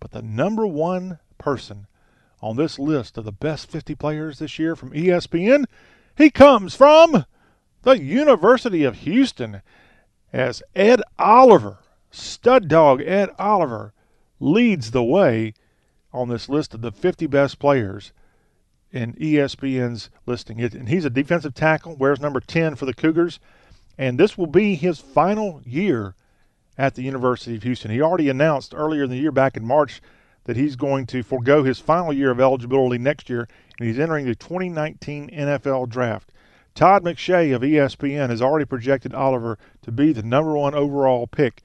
S1: But the number one person on this list of the best 50 players this year from ESPN. He comes from the University of Houston as Ed Oliver, stud dog Ed Oliver, leads the way on this list of the 50 best players in ESPN's listing. And he's a defensive tackle, wears number 10 for the Cougars, and this will be his final year at the University of Houston. He already announced earlier in the year, back in March, that he's going to forego his final year of eligibility next year, and he's entering the 2019 NFL Draft. Todd McShay of ESPN has already projected Oliver to be the number one overall pick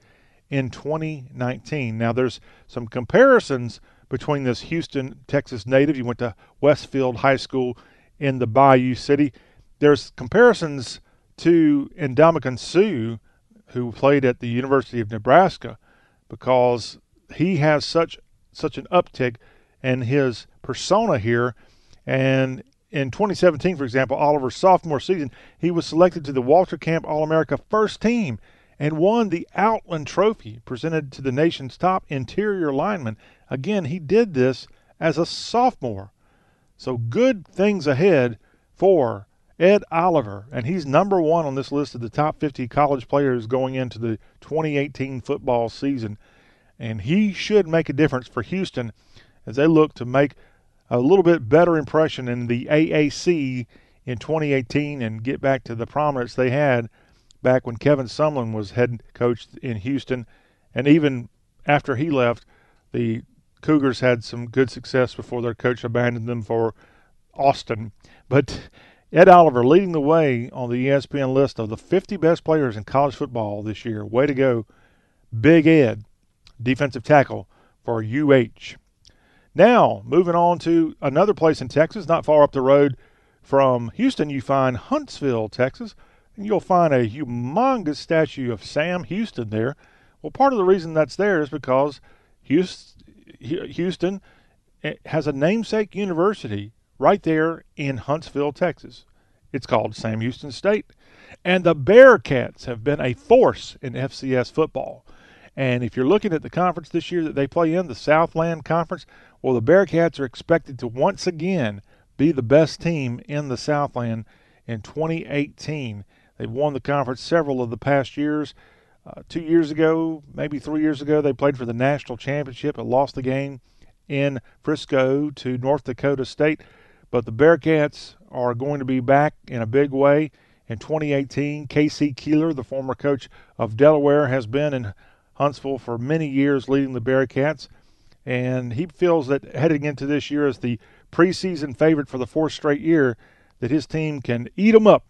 S1: in 2019. Now, there's some comparisons between this Houston, Texas native. He went to Westfield High School in the Bayou City. There's comparisons to Ndamukong Suh, who played at the University of Nebraska, because he has such such an uptick in his persona here. And in 2017, for example, Oliver's sophomore season, he was selected to the Walter Camp All America first team and won the Outland Trophy presented to the nation's top interior lineman. Again, he did this as a sophomore. So good things ahead for Ed Oliver, and he's number one on this list of the top 50 college players going into the 2018 football season. And he should make a difference for Houston as they look to make a little bit better impression in the AAC in 2018 and get back to the prominence they had back when Kevin Sumlin was head coach in Houston. And even after he left, the Cougars had some good success before their coach abandoned them for Austin. But Ed Oliver leading the way on the ESPN list of the 50 best players in college football this year. Way to go, Big Ed, defensive tackle for UH. Now, moving on to another place in Texas, not far up the road from Houston, you find Huntsville, Texas, and you'll find a humongous statue of Sam Houston there. Well, part of the reason that's there is because Houston eh, has a namesake university right there in Huntsville, Texas. It's called Sam Houston State. And the Bearcats have been a force in FCS football. And if you're looking at the conference this year that they play in, the Southland Conference, well, the Bearcats are expected to once again be the best team in the Southland in 2018. They've won the conference several of the past years. Uh, two years ago, maybe three years ago, they played for the national championship and lost the game in Frisco to North Dakota State. But the Bearcats are going to be back in a big way in 2018. K.C. Keeler, the former coach of Delaware, has been in Huntsville for many years leading the Bearcats. And he feels that heading into this year as the preseason favorite for the fourth straight year, that his team can eat them up.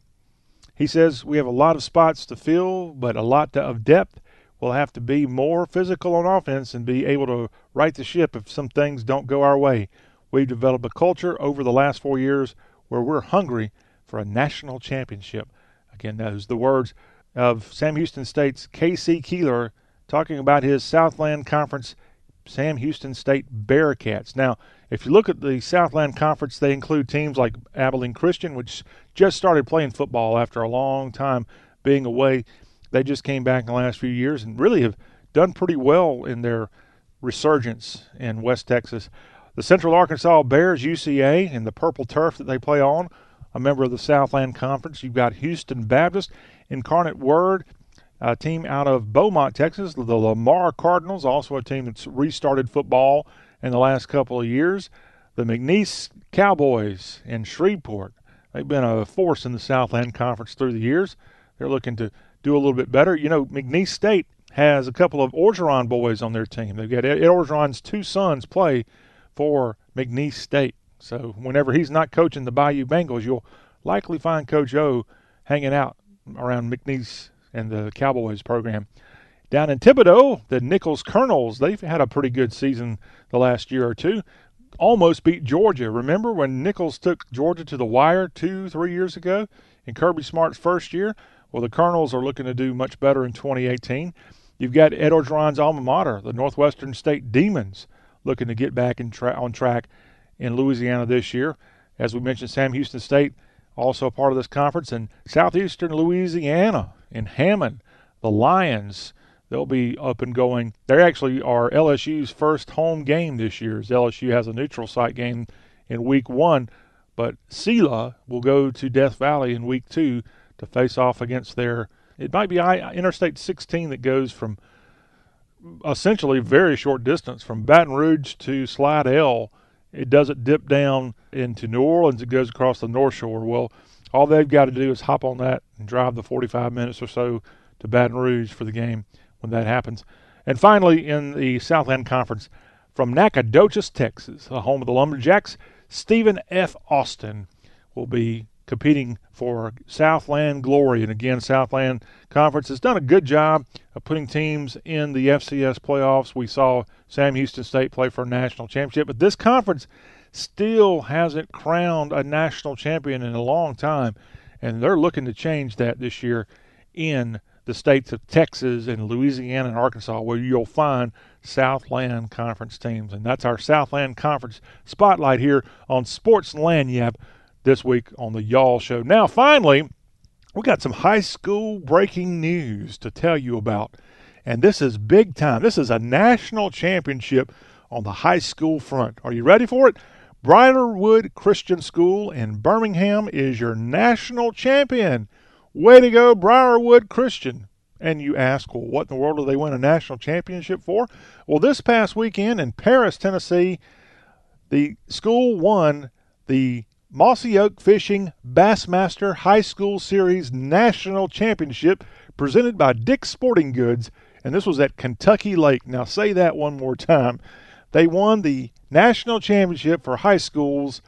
S1: He says we have a lot of spots to fill, but a lot of depth. We'll have to be more physical on offense and be able to right the ship if some things don't go our way. We've developed a culture over the last four years where we're hungry for a national championship. Again, those are the words of Sam Houston State's K.C. Keeler talking about his Southland Conference Sam Houston State Bearcats. Now, if you look at the Southland Conference, they include teams like Abilene Christian, which just started playing football after a long time being away. They just came back in the last few years and really have done pretty well in their resurgence in West Texas. The Central Arkansas Bears, UCA, and the purple turf that they play on, a member of the Southland Conference. You've got Houston Baptist, Incarnate Word, a team out of Beaumont, Texas. The Lamar Cardinals, also a team that's restarted football in the last couple of years. The McNeese Cowboys in Shreveport. They've been a force in the Southland Conference through the years. They're looking to do a little bit better. You know, McNeese State has a couple of Orgeron boys on their team. They've got Ed Orgeron's two sons play for McNeese State. So whenever he's not coaching the Bayou Bengals, you'll likely find Coach O hanging out around McNeese and the Cowboys program. Down in Thibodaux, the Nicholls Colonels, they've had a pretty good season the last year or two. Almost beat Georgia. Remember when Nicholls took Georgia to the wire two, three years ago in Kirby Smart's first year? Well, the Colonels are looking to do much better in 2018. You've got Ed Orgeron's alma mater, the Northwestern State Demons looking to get back tra- on track in Louisiana this year. As we mentioned, Sam Houston State also part of this conference, and Southeastern Louisiana in Hammond, the Lions. They'll be up and going. They actually are LSU's first home game this year. As LSU has a neutral site game in week one, but Selah will go to Death Valley in week two to face off against their. It might be Interstate 16 that goes from essentially very short distance from Baton Rouge to Slidell. It doesn't dip down into New Orleans. It goes across the North Shore. Well, all they've got to do is hop on that and drive the 45 minutes or so to Baton Rouge for the game when that happens. And finally, in the Southland Conference, from Nacogdoches, Texas, the home of the Lumberjacks, Stephen F. Austin will be competing for Southland glory. And again, Southland Conference has done a good job of putting teams in the FCS playoffs. We saw Sam Houston State play for a national championship, but this conference still hasn't crowned a national champion in a long time, and they're looking to change that this year in the states of Texas and Louisiana and Arkansas, where you'll find Southland Conference teams. And that's our Southland Conference spotlight here on Sports Lagniappe this week on the Y'all Show. Now, finally, we got some high school breaking news to tell you about. And this is big time. This is a national championship on the high school front. Are you ready for it? Briarwood Christian School in Birmingham is your national champion. Way to go, Briarwood Christian. And you ask, well, what in the world do they win a national championship for? Well, this past weekend in Paris, Tennessee, the school won the Mossy Oak Fishing Bassmaster High School Series National Championship presented by Dick's Sporting Goods, and this was at Kentucky Lake. Now, say that one more time. They won the national championship for high schools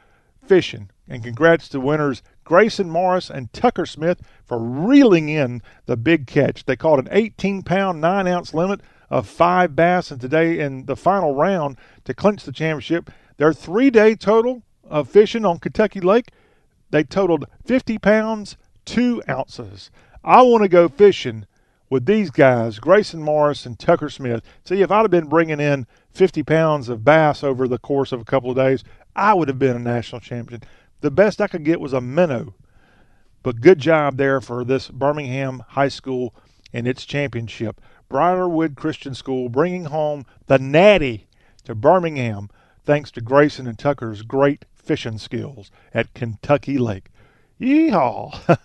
S1: fishing. And congrats to winners Grayson Morris and Tucker Smith for reeling in the big catch. They caught an 18 pound, 9 ounce limit of five bass, and today in the final round to clinch the championship, their three day total of fishing on Kentucky Lake, they totaled 50 pounds, 2 ounces. I want to go fishing with these guys, Grayson Morris and Tucker Smith. See, if I'd have been bringing in 50 pounds of bass over the course of a couple of days, I would have been a national champion. The best I could get was a minnow. But good job there for this Birmingham High School and its championship. Briarwood Christian School bringing home the natty to Birmingham thanks to Grayson and Tucker's great fishing skills at Kentucky Lake. Yeehaw!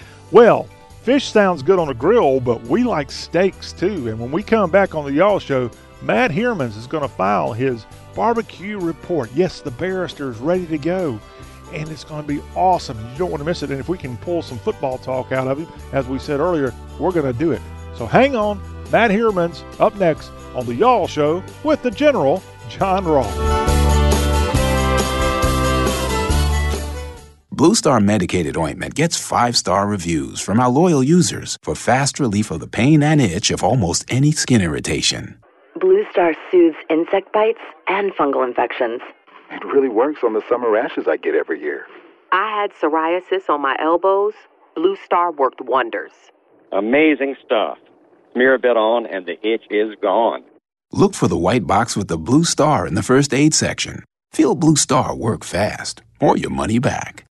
S1: well, fish sounds good on a grill, but we like steaks too. And when we come back on the Y'all Show, Matt Hermans is going to file his barbecue report. Yes, the barrister is ready to go, and it's going to be awesome. You don't want to miss it. And if we can pull some football talk out of him, as we said earlier, we're going to do it. So hang on. Matt Hermans up next on the Y'all Show with the General, John Rawl.
S24: Blue Star medicated ointment gets five star reviews from our loyal users for fast relief of the pain and itch of almost any skin irritation.
S25: Blue Star soothes insect bites and fungal infections.
S26: It really works on the summer rashes I get every year.
S25: I had psoriasis on my elbows. Blue Star worked wonders.
S27: Amazing stuff. Smear a bit on, and the itch is gone.
S24: Look for the white box with the blue star in the first aid section. Feel Blue Star work fast, or your money back.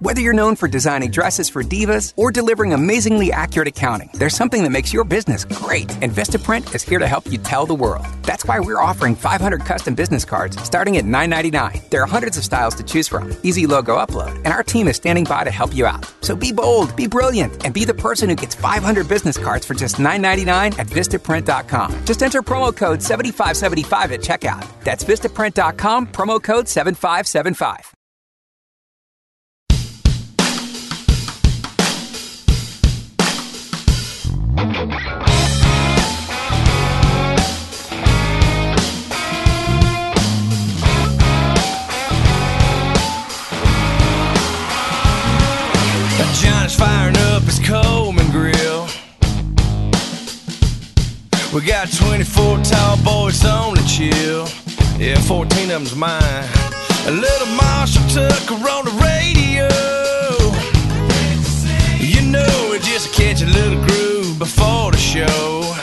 S2: Whether you're known for designing dresses for divas or delivering amazingly accurate accounting, there's something that makes your business great. And Vistaprint is here to help you tell the world. That's why we're offering 500 custom business cards starting at $9.99. There are hundreds of styles to choose from, easy logo upload, and our team is standing by to help you out. So be bold, be brilliant, and be the person who gets 500 business cards for just $9.99 at Vistaprint.com. Just enter promo code 7575 at checkout. That's Vistaprint.com, promo code 7575.
S31: Firing up his Coleman grill. We got 24 tall boys on the chill. Yeah, 14 of them's mine. A little Marshall Tucker on the radio. You know, we just catch a little groove before the show.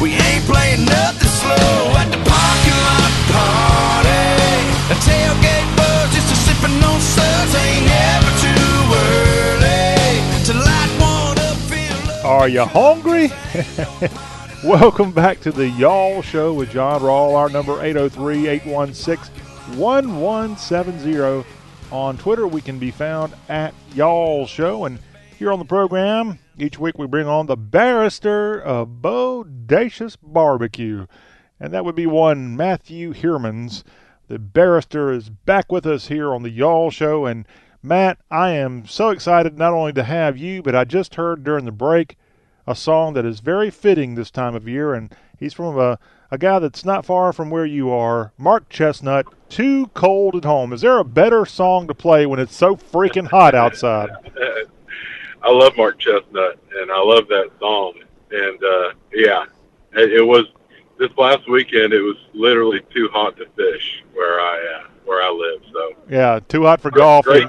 S31: We ain't playing nothing
S1: Are you hungry? Welcome back to the Y'all Show with John Rawl. Our number 803 816 1170. On Twitter, we can be found at Y'all Show. And here on the program, each week we bring on the barrister of Bodacious Barbecue. And that would be one Matthew Hermans. The barrister is back with us here on the Y'all Show. And Matt, I am so excited not only to have you, but I just heard during the break a song that is very fitting this time of year, and he's from a, a guy that's not far from where you are, Mark Chesnutt, Too Cold at Home. Is there a better song to play when it's so freaking hot outside?
S32: I love Mark Chesnutt, and I love that song. And uh, yeah, it, it was this last weekend. It was literally too hot to fish where I uh, where I live. So
S1: yeah, too hot for golf.
S32: Great.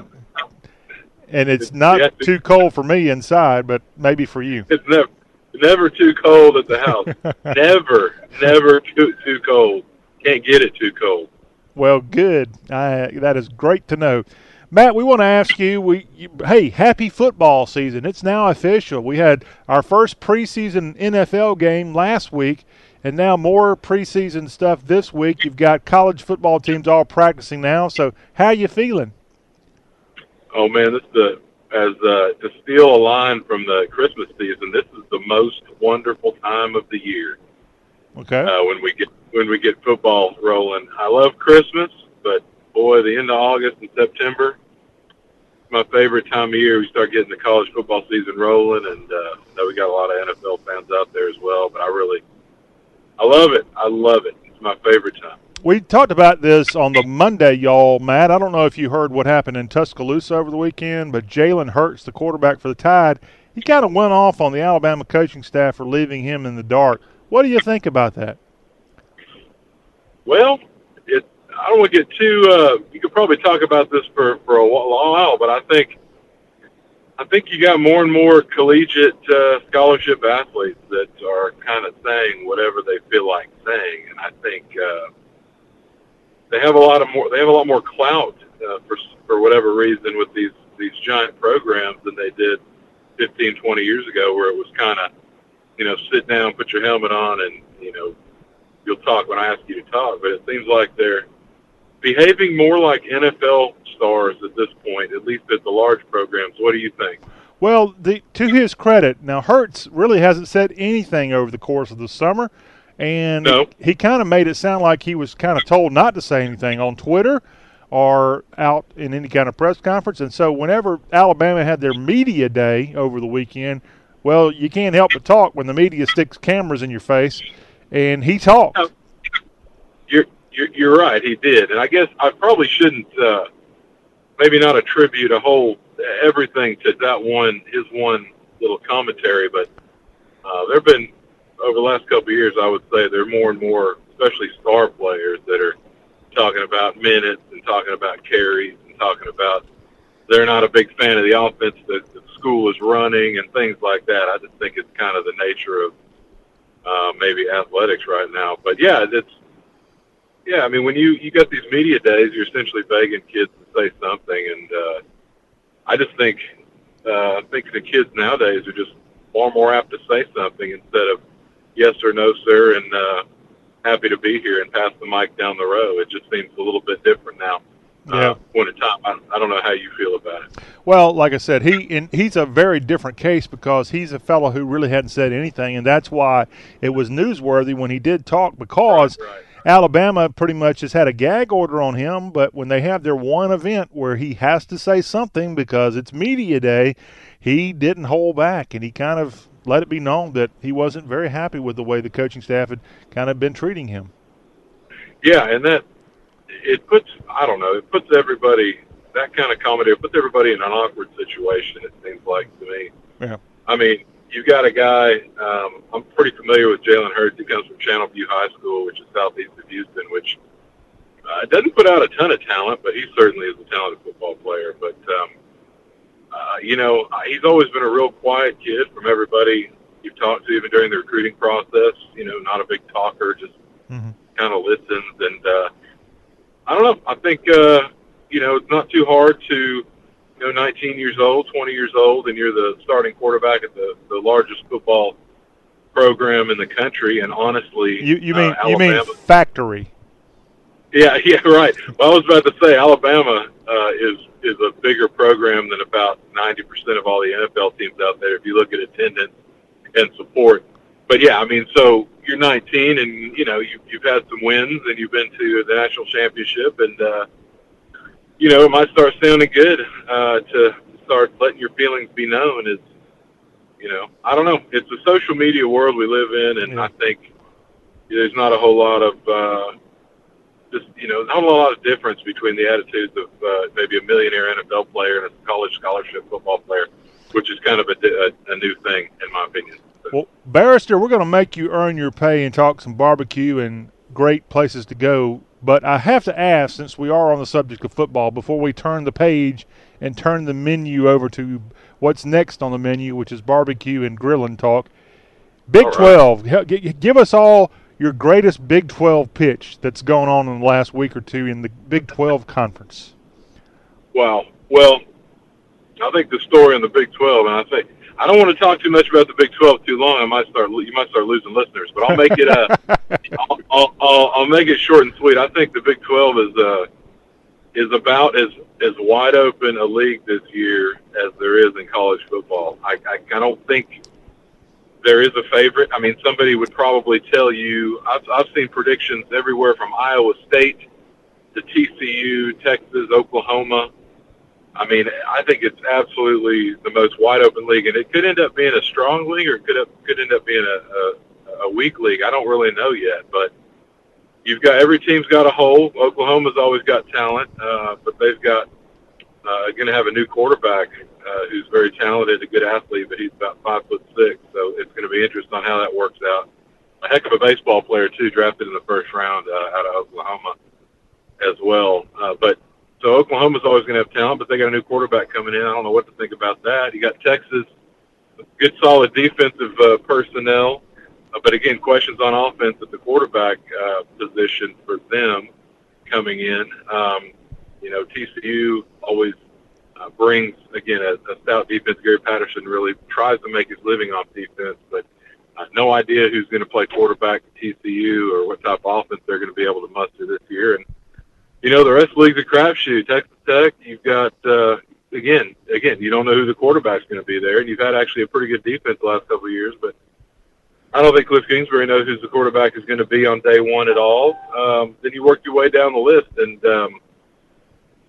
S1: And, it's not
S32: Yeah.
S1: too cold for me inside, but maybe for you.
S32: It's never never too cold at the house. never, never too too cold. Can't get it too cold.
S1: Well, good. I, that is great to know. Matt, we want to ask you, we you, hey, happy football season. It's now official. We had our first preseason NFL game last week, and now more preseason stuff this week. You've got college football teams all practicing now. So, how you feeling?
S32: Oh man, this is the as uh, to steal a line from the Christmas season. This is the most wonderful time of the year.
S1: Okay.
S32: uh, when we get when we get football rolling. I love Christmas, but boy, the end of August and September, my favorite time of year. We start getting the college football season rolling, and uh, I know we got a lot of NFL fans out there as well. But I really, I love it. I love it. It's my favorite time.
S1: We talked about this on the Monday, y'all. Matt, I don't know if you heard what happened in Tuscaloosa over the weekend, but Jalen Hurts, the quarterback for the Tide, he kind of went off on the Alabama coaching staff for leaving him in the dark. What do you think about that?
S32: Well, it. I don't want to get too. Uh, you could probably talk about this for for a long while, but I think. I think you got more and more collegiate uh, scholarship athletes that are kind of saying whatever they feel like saying, and I think uh, they have a lot of more. They have a lot more clout uh, for for whatever reason with these these giant programs than they did 15, 20 years ago, where it was kind of, you know, sit down, put your helmet on, and you know, you'll talk when I ask you to talk. But it seems like they're behaving more like NFL stars at this point, at least at the large programs. What do you think?
S1: Well, the, to his credit, now Hurts really hasn't said anything over the course of the summer, and
S32: No.
S1: he kind of made it sound like he was kind of told not to say anything on Twitter or out in any kind of press conference. And so, whenever Alabama had their media day over the weekend, well, you can't help but talk when the media sticks cameras in your face, and he talked.
S32: You're you're, you're right. He did, and I guess I probably shouldn't. Uh, maybe not attribute a whole everything to that one his one little commentary, but uh, there have been over the last couple of years. I would say there are more and more, especially star players, that are talking about minutes and talking about carries and talking about they're not a big fan of the offense that the school is running and things like that. I just think it's kind of the nature of uh, maybe athletics right now. But yeah, it's yeah. I mean, when you you got these media days, you're essentially begging kids to say something, and uh, I just think uh, I think the kids nowadays are just far more apt to say something instead of yes or no, sir, and uh, happy to be here and pass the mic down the row. It just seems a little bit different now.
S1: Yeah.
S32: Uh, point in time. I, I don't know how you feel about it.
S1: Well, like I said, he he's a very different case because he's a fellow who really hadn't said anything, and that's why it was newsworthy when he did talk because Alabama pretty much has had a gag order on him. But when they have their one event where he has to say something because it's media day, he didn't hold back, and he kind of let it be known that he wasn't very happy with the way the coaching staff had kind of been treating him.
S32: Yeah, and that it puts I don't know, it puts everybody that kind of comedy it puts everybody in an awkward situation. It seems like to me.
S1: Yeah.
S32: I mean, you've got a guy. Um, I'm pretty familiar with Jalen Hurts. He comes from Channelview High School, which is southeast of Houston, which uh, doesn't put out a ton of talent, but he certainly is a talented football player. But um, uh, you know, he's always been a real quiet kid from everybody you've talked to, even during the recruiting process. You know, not a big talker, just kind of listens. And uh, I don't know. I think uh, you know it's not too hard to you know, 19 years old, 20 years old, and you're the starting quarterback at the, the largest football program in the country. And honestly,
S1: You you mean
S32: uh,
S1: you mean factory?
S32: Yeah, yeah, right. Well, I was about to say Alabama uh, is is a bigger program than about 90% of all the NFL teams out there. If you look at attendance and support, but yeah, I mean, so you're 19 and you know you, you've had some wins and you've been to the national championship and uh, you know it might start sounding good uh, to start letting your feelings be known. Is you know I don't know. It's a social media world we live in, and I think there's not a whole lot of uh, just you know not a lot of difference between the attitudes of uh, maybe a millionaire NFL player and a college scholarship football player, which is kind of a, a, a new thing in my opinion.
S1: Well, Barrister, we're going to make you earn your pay and talk some barbecue and great places to go. But I have to ask, since we are on the subject of football, before we turn the page and turn the menu over to what's next on the menu, which is barbecue and grilling talk. Big
S32: right.
S1: 12, Hel- gi- gi- give us all your greatest Big 12 pitch that's going on in the last week or two in the Big 12 conference.
S32: Wow. Well, I think the story in the Big 12, and I think I don't want to talk too much about the Big 12 too long. I might start you might start losing listeners, but I'll make it uh, I'll, I'll, I'll, I'll make it short and sweet. I think the Big 12 is uh is about as as wide open a league this year as there is in college football. I I, I don't think there is a favorite. I mean, somebody would probably tell you. I've I've seen predictions everywhere from Iowa State to TCU, Texas, Oklahoma. I mean, I think it's absolutely the most wide open league, and it could end up being a strong league, or it could up, could end up being a, a, a weak league. I don't really know yet, but you've got every team's got a hole. Oklahoma's always got talent, uh, but they've got uh, going to have a new quarterback uh, who's very talented, a good athlete, but he's about five foot six, so it's going to be interesting on how that works out. A heck of a baseball player too, drafted in the first round uh, out of Oklahoma as well. Uh, but so Oklahoma's always going to have talent, but they got a new quarterback coming in. I don't know what to think about that. You got Texas, good solid defensive uh, personnel, uh, but again, questions on offense at the quarterback uh, position for them coming in. Um, you know, TCU always uh, brings again a, a stout defense. Gary Patterson really tries to make his living off defense, but uh, no idea who's going to play quarterback at TCU or what type of offense they're going to be able to muster this year. And you know, the rest of the league's a crapshoot. Texas Tech, you've got uh, again, again, you don't know who the quarterback's going to be there, and you've had actually a pretty good defense the last couple of years, but I don't think Cliff Kingsbury knows who the quarterback is going to be on day one at all. Um, then you work your way down the list, and um,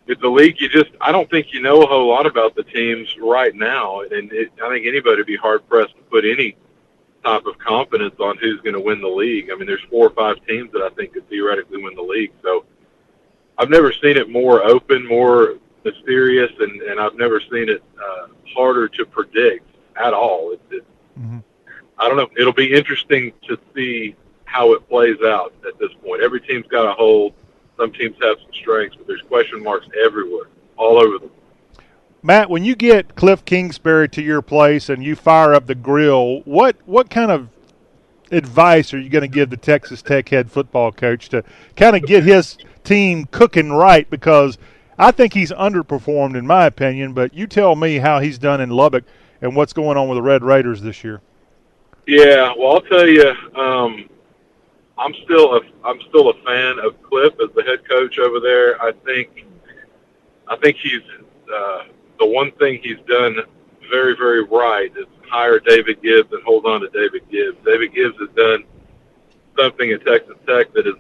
S32: it's a league you just I don't think you know a whole lot about the teams right now, and it, I think anybody would be hard pressed to put any type of confidence on who's going to win the league. I mean, there's four or five teams that I think could theoretically win the league, so I've never seen it more open, more mysterious, and, and I've never seen it uh, harder to predict at all. It, it, I don't know. It'll be interesting to see how it plays out at this point. Every team's got a hole. Some teams have some strengths, but there's question marks everywhere, all over them.
S1: Matt, when you get Cliff Kingsbury to your place and you fire up the grill, what what kind of advice are you going to give the Texas Tech head football coach to kind of get his team cooking right? Because I think he's underperformed in my opinion, but you tell me how he's done in Lubbock and what's going on with the Red Raiders this year.
S32: Yeah, well, I'll tell you, um, I'm still a I'm still a fan of Cliff as the head coach over there. I think I think he's uh, the one thing he's done very very right is hire David Gibbs and hold on to David Gibbs. David Gibbs has done something at Texas Tech that has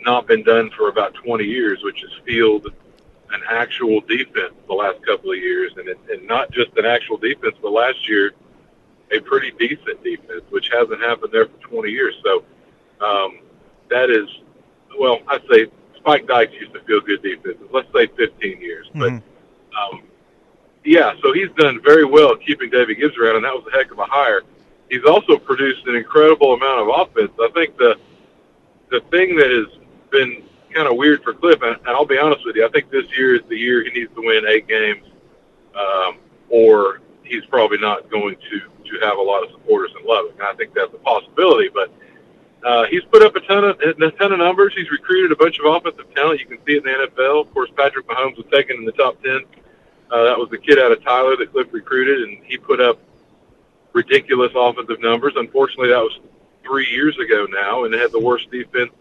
S32: not been done for about 20 years, which is field an actual defense the last couple of years, and it, and not just an actual defense, but last year a pretty decent defense, which hasn't happened there for 20 years. So um, that is, well, I'd say Spike Dykes used to feel good defenses. Let's say 15 years, but um, yeah, so he's done very well keeping David Gibbs around, and that was a heck of a hire. He's also produced an incredible amount of offense. I think the the thing that has been kind of weird for Cliff, and, and I'll be honest with you, I think this year is the year he needs to win eight games, um, or he's probably not going to to have a lot of supporters in Lubbock. And I think that's a possibility, but uh, he's put up a ton of a ton of numbers. He's recruited a bunch of offensive talent. You can see it in the NFL. Of course, Patrick Mahomes was taken in the top ten Uh, that was the kid out of Tyler that Cliff recruited, and he put up ridiculous offensive numbers. Unfortunately, that was three years ago now, and they had the worst defense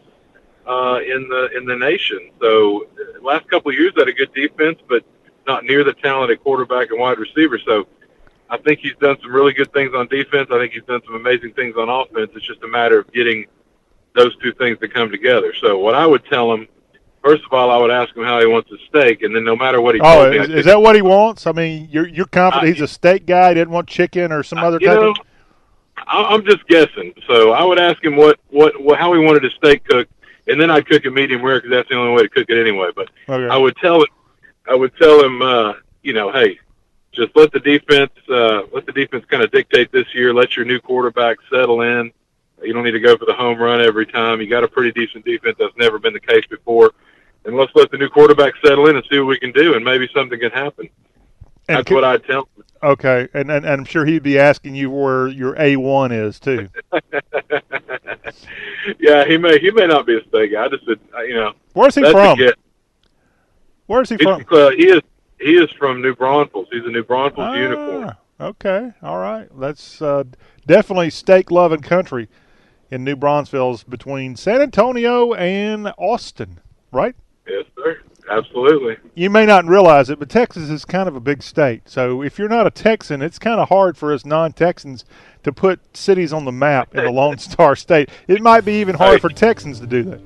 S32: uh, in the in the nation. So, uh, last couple of years, they had a good defense, but not near the talented quarterback and wide receiver. So, I think he's done some really good things on defense. I think he's done some amazing things on offense. It's just a matter of getting those two things to come together. So, what I would tell him. First of all, I would ask him how he wants his steak, and then no matter what he
S1: Oh,
S32: told me,
S1: is,
S32: I
S1: that what he wants? I mean, you're you're confident he's a steak guy. He didn't want chicken or some other
S32: you
S1: type
S32: know,
S1: of.
S32: I- I'm just guessing. So I would ask him what, what, what how he wanted his steak cooked, and then I'd cook it medium rare because that's the only way to cook it anyway. But
S1: Okay.
S32: I would tell him, I would tell him, uh, you know, hey, just let the defense, uh, let the defense kind of dictate this year. Let your new quarterback settle in. You don't need to go for the home run every time. You got a pretty decent defense. That's never been the case before. And let's let the new quarterback settle in and see what we can do, and maybe something can happen.
S1: And
S32: That's
S1: could-
S32: what I'd tell him.
S1: Okay, and, and and I'm sure he'd be asking you where your A one is too.
S32: yeah, he may he may not be a steak guy. I just you know.
S1: Where's he from? Where's he
S32: He's,
S1: from?
S32: Uh, he is he is from New Braunfels. He's a New Braunfels unicorn.
S1: Ah, okay, all right. That's uh, definitely steak loving country in New Braunfels between San Antonio and Austin, right?
S32: Yes, sir. Absolutely.
S1: You may not realize it, but Texas is kind of a big state. So if you're not a Texan, it's kind of hard for us non-Texans to put cities on the map in the Lone Star State. It might be even hard for Texans to do that.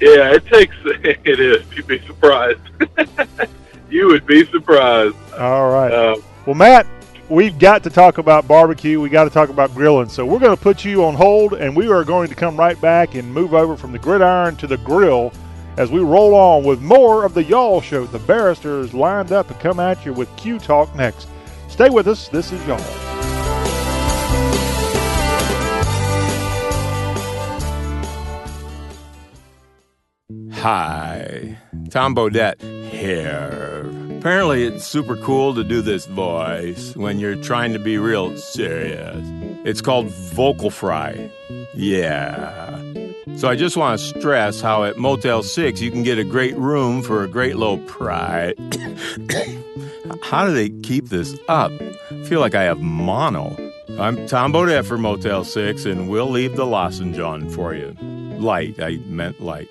S32: Yeah, it takes. It is. You'd be surprised. you would be surprised.
S1: All right.
S32: Uh,
S1: well, Matt, we've got to talk about barbecue. We got to talk about grilling. So we're going to put you on hold, and we are going to come right back and move over from the gridiron to the grill as we roll on with more of the Y'all Show. The barristers lined up to come at you with Q Talk next. Stay with us. This is Y'all.
S33: Hi, Tom Bodett here. Apparently, it's super cool to do this voice when you're trying to be real serious. It's called vocal fry. Yeah. So I just want to stress how at Motel 6 you can get a great room for a great low price. how do they keep this up? I feel like I have mono. I'm Tom Bodett for Motel 6, and we'll leave the lozenge on for you. Light, I meant light.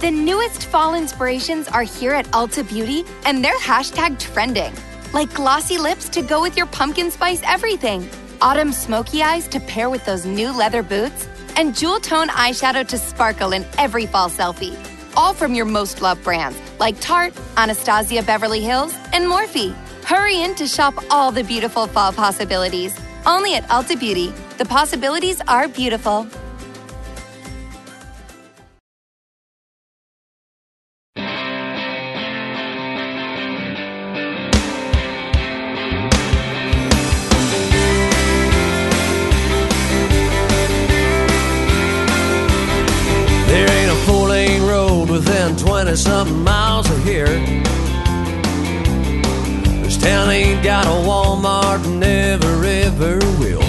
S34: The newest fall inspirations are here at Ulta Beauty, and they're hashtag trending. Like glossy lips to go with your pumpkin spice everything, autumn smoky eyes to pair with those new leather boots, and jewel tone eyeshadow to sparkle in every fall selfie. All from your most loved brands like Tarte, Anastasia Beverly Hills, and Morphe. Hurry in to shop all the beautiful fall possibilities. Only at Ulta Beauty. The possibilities are beautiful.
S35: Got a Walmart, never ever will.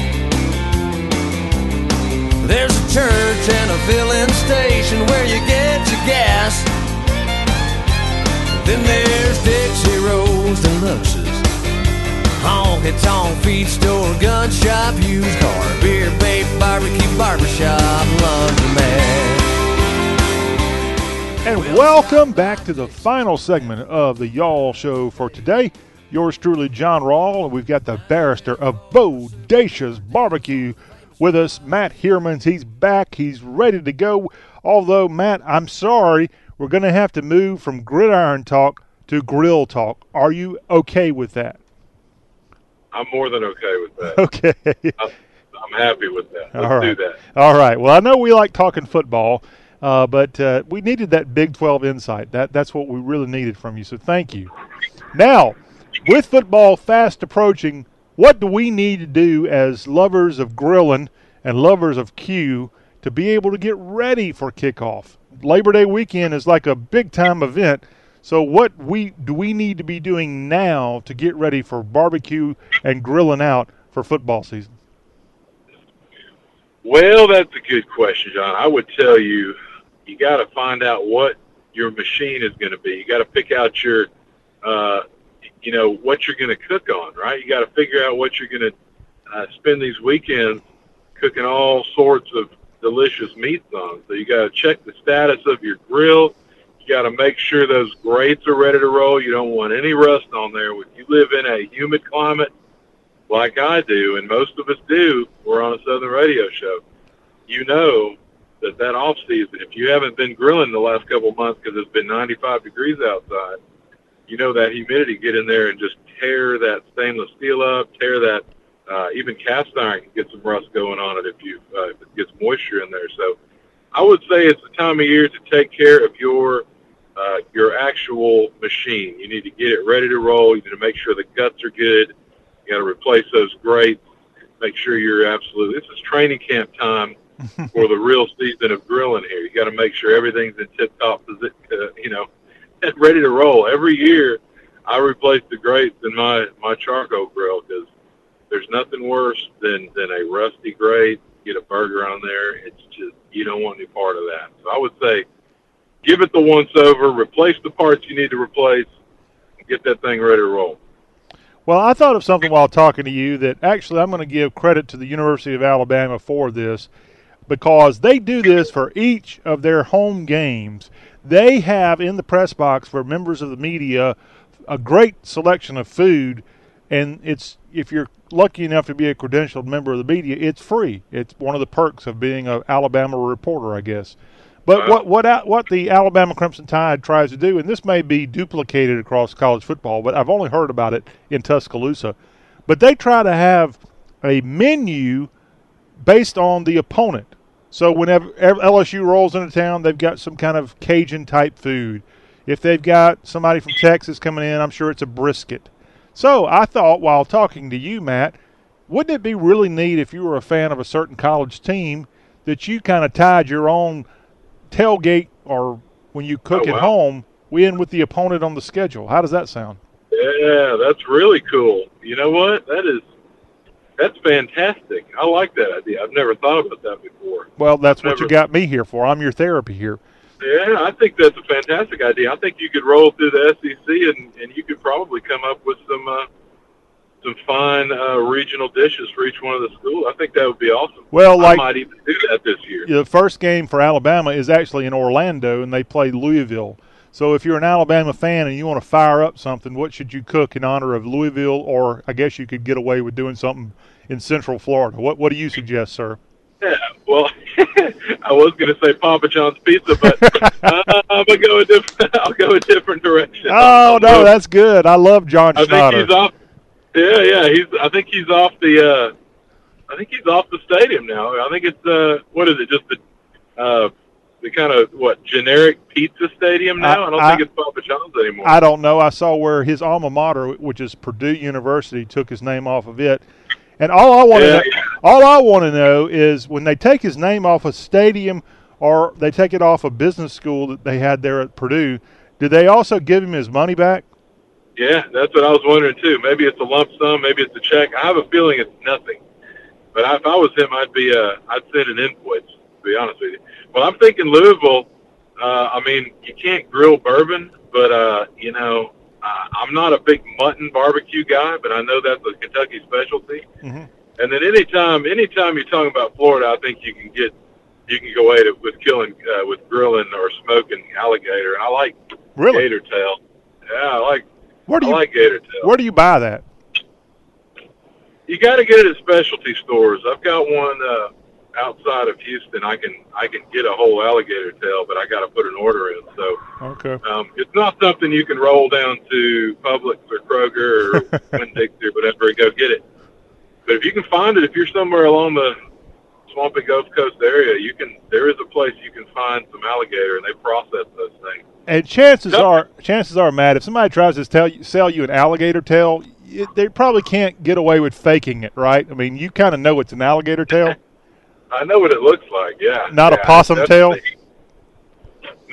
S35: There's a church and a filling station where you get your gas. Then there's Dixie Rose Deluxes. Honky tonk feed store, gun shop, used car, beer, babe, barbecue, barbershop, laundromat.
S1: And welcome back to the final segment of the Y'all Show for today. Yours truly, John Rawl, and we've got the barrister of Bodacious Barbecue with us, Matt Heermans. He's back. He's ready to go. Although, Matt, I'm sorry, we're going to have to move from gridiron talk to grill talk. Are you okay with that?
S32: I'm more than okay with that.
S1: Okay.
S32: I'm, I'm happy with that. Let's
S1: All right.
S32: do that.
S1: All right. Well, I know we like talking football, uh, but uh, we needed that Big 12 insight. That that's what we really needed from you. So thank you. Now, with football fast approaching, what do we need to do as lovers of grilling and lovers of Q to be able to get ready for kickoff? Labor Day weekend is like a big time event. So what we do we need to be doing now to get ready for barbecue and grilling out for football season?
S32: Well, that's a good question, John. I would tell you, you got to find out what your machine is going to be. You got to pick out your, uh, you know, what you're going to cook on, right? You got to figure out what you're going to uh, spend these weekends cooking all sorts of delicious meats on. So you got to check the status of your grill. You got to make sure those grates are ready to roll. You don't want any rust on there. If you live in a humid climate like I do, and most of us do, we're on a Southern radio show. You know that that off season, if you haven't been grilling the last couple months because it's been 95 degrees outside, you know that humidity get in there and just tear that stainless steel up, tear that uh, even cast iron can get some rust going on it if you uh, if it gets moisture in there. So I would say it's the time of year to take care of your uh, your actual machine. You need to get it ready to roll. You need to make sure the guts are good. You got to replace those grates. Make sure you're absolutely. This is training camp time for the real season of grilling here. You got to make sure everything's in tip top position. Uh, you know, ready to roll. Every year, I replace the grates in my my charcoal grill because there's nothing worse than than a rusty grate. Get a burger on there. It's just you don't want any part of that. So I would say, give it the once over. Replace the parts you need to replace. Get that thing ready to roll.
S1: Well, I thought of something while talking to you that actually I'm going to give credit to the University of Alabama for this because they do this for each of their home games. They have in the press box for members of the media a great selection of food, and it's if you're lucky enough to be a credentialed member of the media, it's free. It's one of the perks of being an Alabama reporter, I guess. But uh-huh. what what what the Alabama Crimson Tide tries to do, and this may be duplicated across college football, but I've only heard about it in Tuscaloosa. But they try to have a menu based on the opponent. So whenever LSU rolls into town, they've got some kind of Cajun type food. If they've got somebody from Texas coming in, I'm sure it's a brisket. So I thought while talking to you, Matt, wouldn't it be really neat if you were a fan of a certain college team that you kind of tied your own tailgate or when you cook
S32: Oh,
S1: at
S32: wow.
S1: home in with the opponent on the schedule? How does that sound?
S32: Yeah, that's really cool. You know what? That is that's fantastic. I like that idea. I've never thought about that before.
S1: Well, that's what you got me here for. I'm your therapy here.
S32: Yeah, I think that's a fantastic idea. I think you could roll through the SEC and, and you could probably come up with some uh, some fine uh, regional dishes for each one of the schools. I think that would be awesome.
S1: Well, like-
S32: I might even do that this year.
S1: The first game for Alabama is actually in Orlando, and they play Louisville. So if you're an Alabama fan and you want to fire up something, what should you cook in honor of Louisville? Or I guess you could get away with doing something in Central Florida. What What do you suggest, sir?
S32: Yeah, well, I was going to say Papa John's pizza, but uh, I'm gonna go a different. I'll go a different direction.
S1: Oh no, that's good. I love John
S32: I think
S1: Schnatter.
S32: he's off. Yeah, yeah. He's. I think he's off the. uh I think he's off the stadium now. I think it's. uh What is it? Just the. uh the kind of what generic pizza stadium now. I, don't
S1: I-
S32: think it's Papa John's anymore.
S1: I don't know. I saw where his alma mater, which is Purdue University, took his name off of it. And all I want to
S32: Yeah,
S1: know, all I want to know is when they take his name off a stadium or they take it off a business school that they had there at Purdue, do they also give him his money back?
S32: Yeah, that's what I was wondering too. Maybe it's a lump sum, maybe it's a check. I have a feeling it's nothing. But if I was him, I'd be uh, I'd send an invoice. To be honest with you. Well, I'm thinking Louisville. Uh, I mean, you can't grill bourbon, but uh, you know, uh, I'm not a big mutton barbecue guy, but I know that's a Kentucky specialty.
S1: Mhm.
S32: And then anytime, anytime you're talking about Florida, I think you can get you can go at it with killing, uh, with grilling or smoking alligator. And I like
S1: Really?
S32: gator tail. Yeah, I like
S1: Where do
S32: I
S1: you
S32: like gator tail.
S1: Where do you buy that?
S32: You got to get it at specialty stores. I've got one uh, outside of Houston. I can I can get a whole alligator tail, but I got to put an order in. So
S1: Okay.
S32: um, it's not something you can roll down to Publix or Kroger or Winn-Dixie or whatever and go get it. But if you can find it, if you're somewhere along the swampy Gulf Coast area, you can. There is a place you can find some alligator, and they process those things.
S1: And chances are, chances are, Matt, if somebody tries to tell you, sell you an alligator tail, it, they probably can't get away with faking it, right? I mean, you kind of know it's an alligator tail,
S32: I know what it looks like. Yeah.
S1: not a possum tail.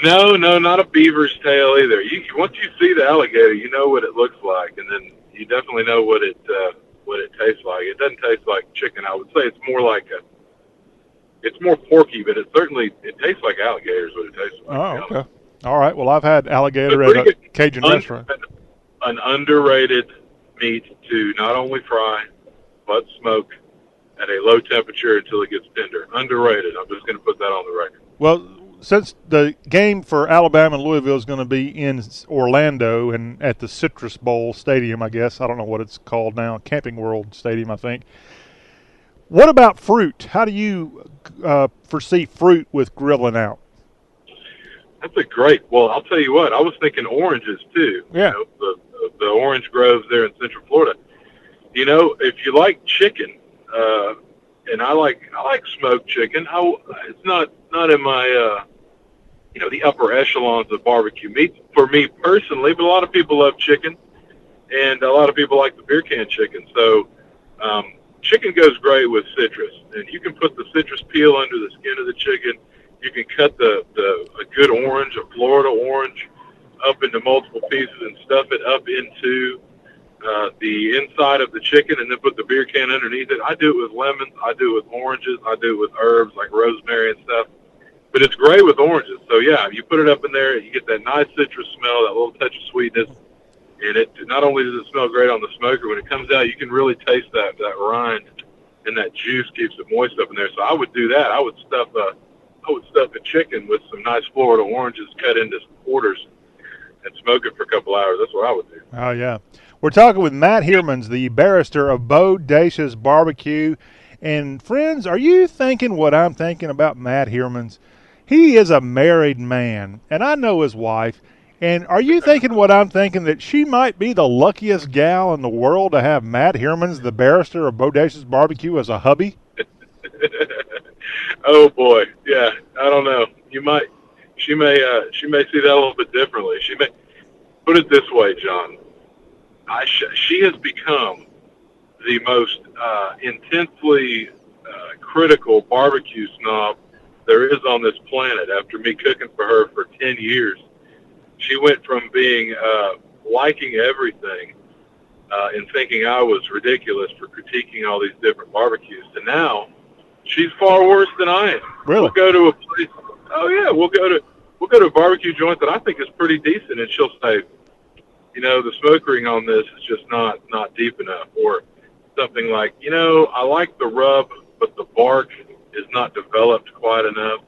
S32: No, no, not a beaver's tail either. You once you see the alligator, you know what it looks like, and then you definitely know what it uh, what it tastes like. It doesn't taste like chicken. I would say it's more like a. It's more porky, but it certainly it tastes like alligator is what it tastes like.
S1: Oh, okay. All right. Well, I've had alligator at a
S32: good.
S1: Cajun
S32: Un-
S1: restaurant.
S32: An underrated meat to not only fry but smoke at a low temperature until it gets tender. Underrated. I'm just going to put that on the record.
S1: Well, since the game for Alabama and Louisville is going to be in Orlando and at the Citrus Bowl Stadium, I guess I don't know what it's called now, Camping World Stadium, I think. What about fruit? How do you uh, foresee fruit with grilling out?
S32: That's a great. Well, I'll tell you what. I was thinking oranges too.
S1: Yeah.
S32: You know, the the orange groves there in Central Florida. You know, if you like chicken, uh, and I like I like smoked chicken. I, it's not not in my uh, you know the upper echelons of barbecue meat for me personally, but a lot of people love chicken, and a lot of people like the beer can chicken. So um, chicken goes great with citrus, and you can put the citrus peel under the skin of the chicken. You can cut the, the a good orange, a Florida orange, up into multiple pieces and stuff it up into uh, the inside of the chicken, and then put the beer can underneath it. I do it with lemons. I do it with oranges. I do it with herbs like rosemary and stuff. But it's great with oranges. So yeah, you put it up in there, you get that nice citrus smell, that little touch of sweetness, and it not only does it smell great on the smoker, when it comes out, you can really taste that that rind and that juice keeps it moist up in there. So I would do that. I would stuff a I would stuff a chicken with some nice Florida oranges cut into quarters and smoke it for a couple hours. That's what I would do.
S1: Oh yeah, we're talking with Matt Heermans, the barrister of Bodacious Barbecue. And friends, are you thinking what I'm thinking about Matt Heermans? He is a married man, and I know his wife. And are you thinking what I'm thinking that she might be the luckiest gal in the world to have Matt Heermans, the barrister of Bodacious Barbecue, as a hubby?
S32: oh boy, yeah. I don't know. You might. She may. Uh, she may see that a little bit differently. She may put it this way, John. I sh- she has become the most uh, intensely uh, critical barbecue snob there is on this planet. After me cooking for her for ten years, she went from being uh, liking everything uh, and thinking I was ridiculous for critiquing all these different barbecues to now she's far worse than I am.
S1: Really?
S32: We'll go to a place. Oh yeah, we'll go to we'll go to a barbecue joint that I think is pretty decent, and she'll say, you know, the smoke ring on this is just not not deep enough, or something like, you know, I like the rub, but the bark is not developed quite enough.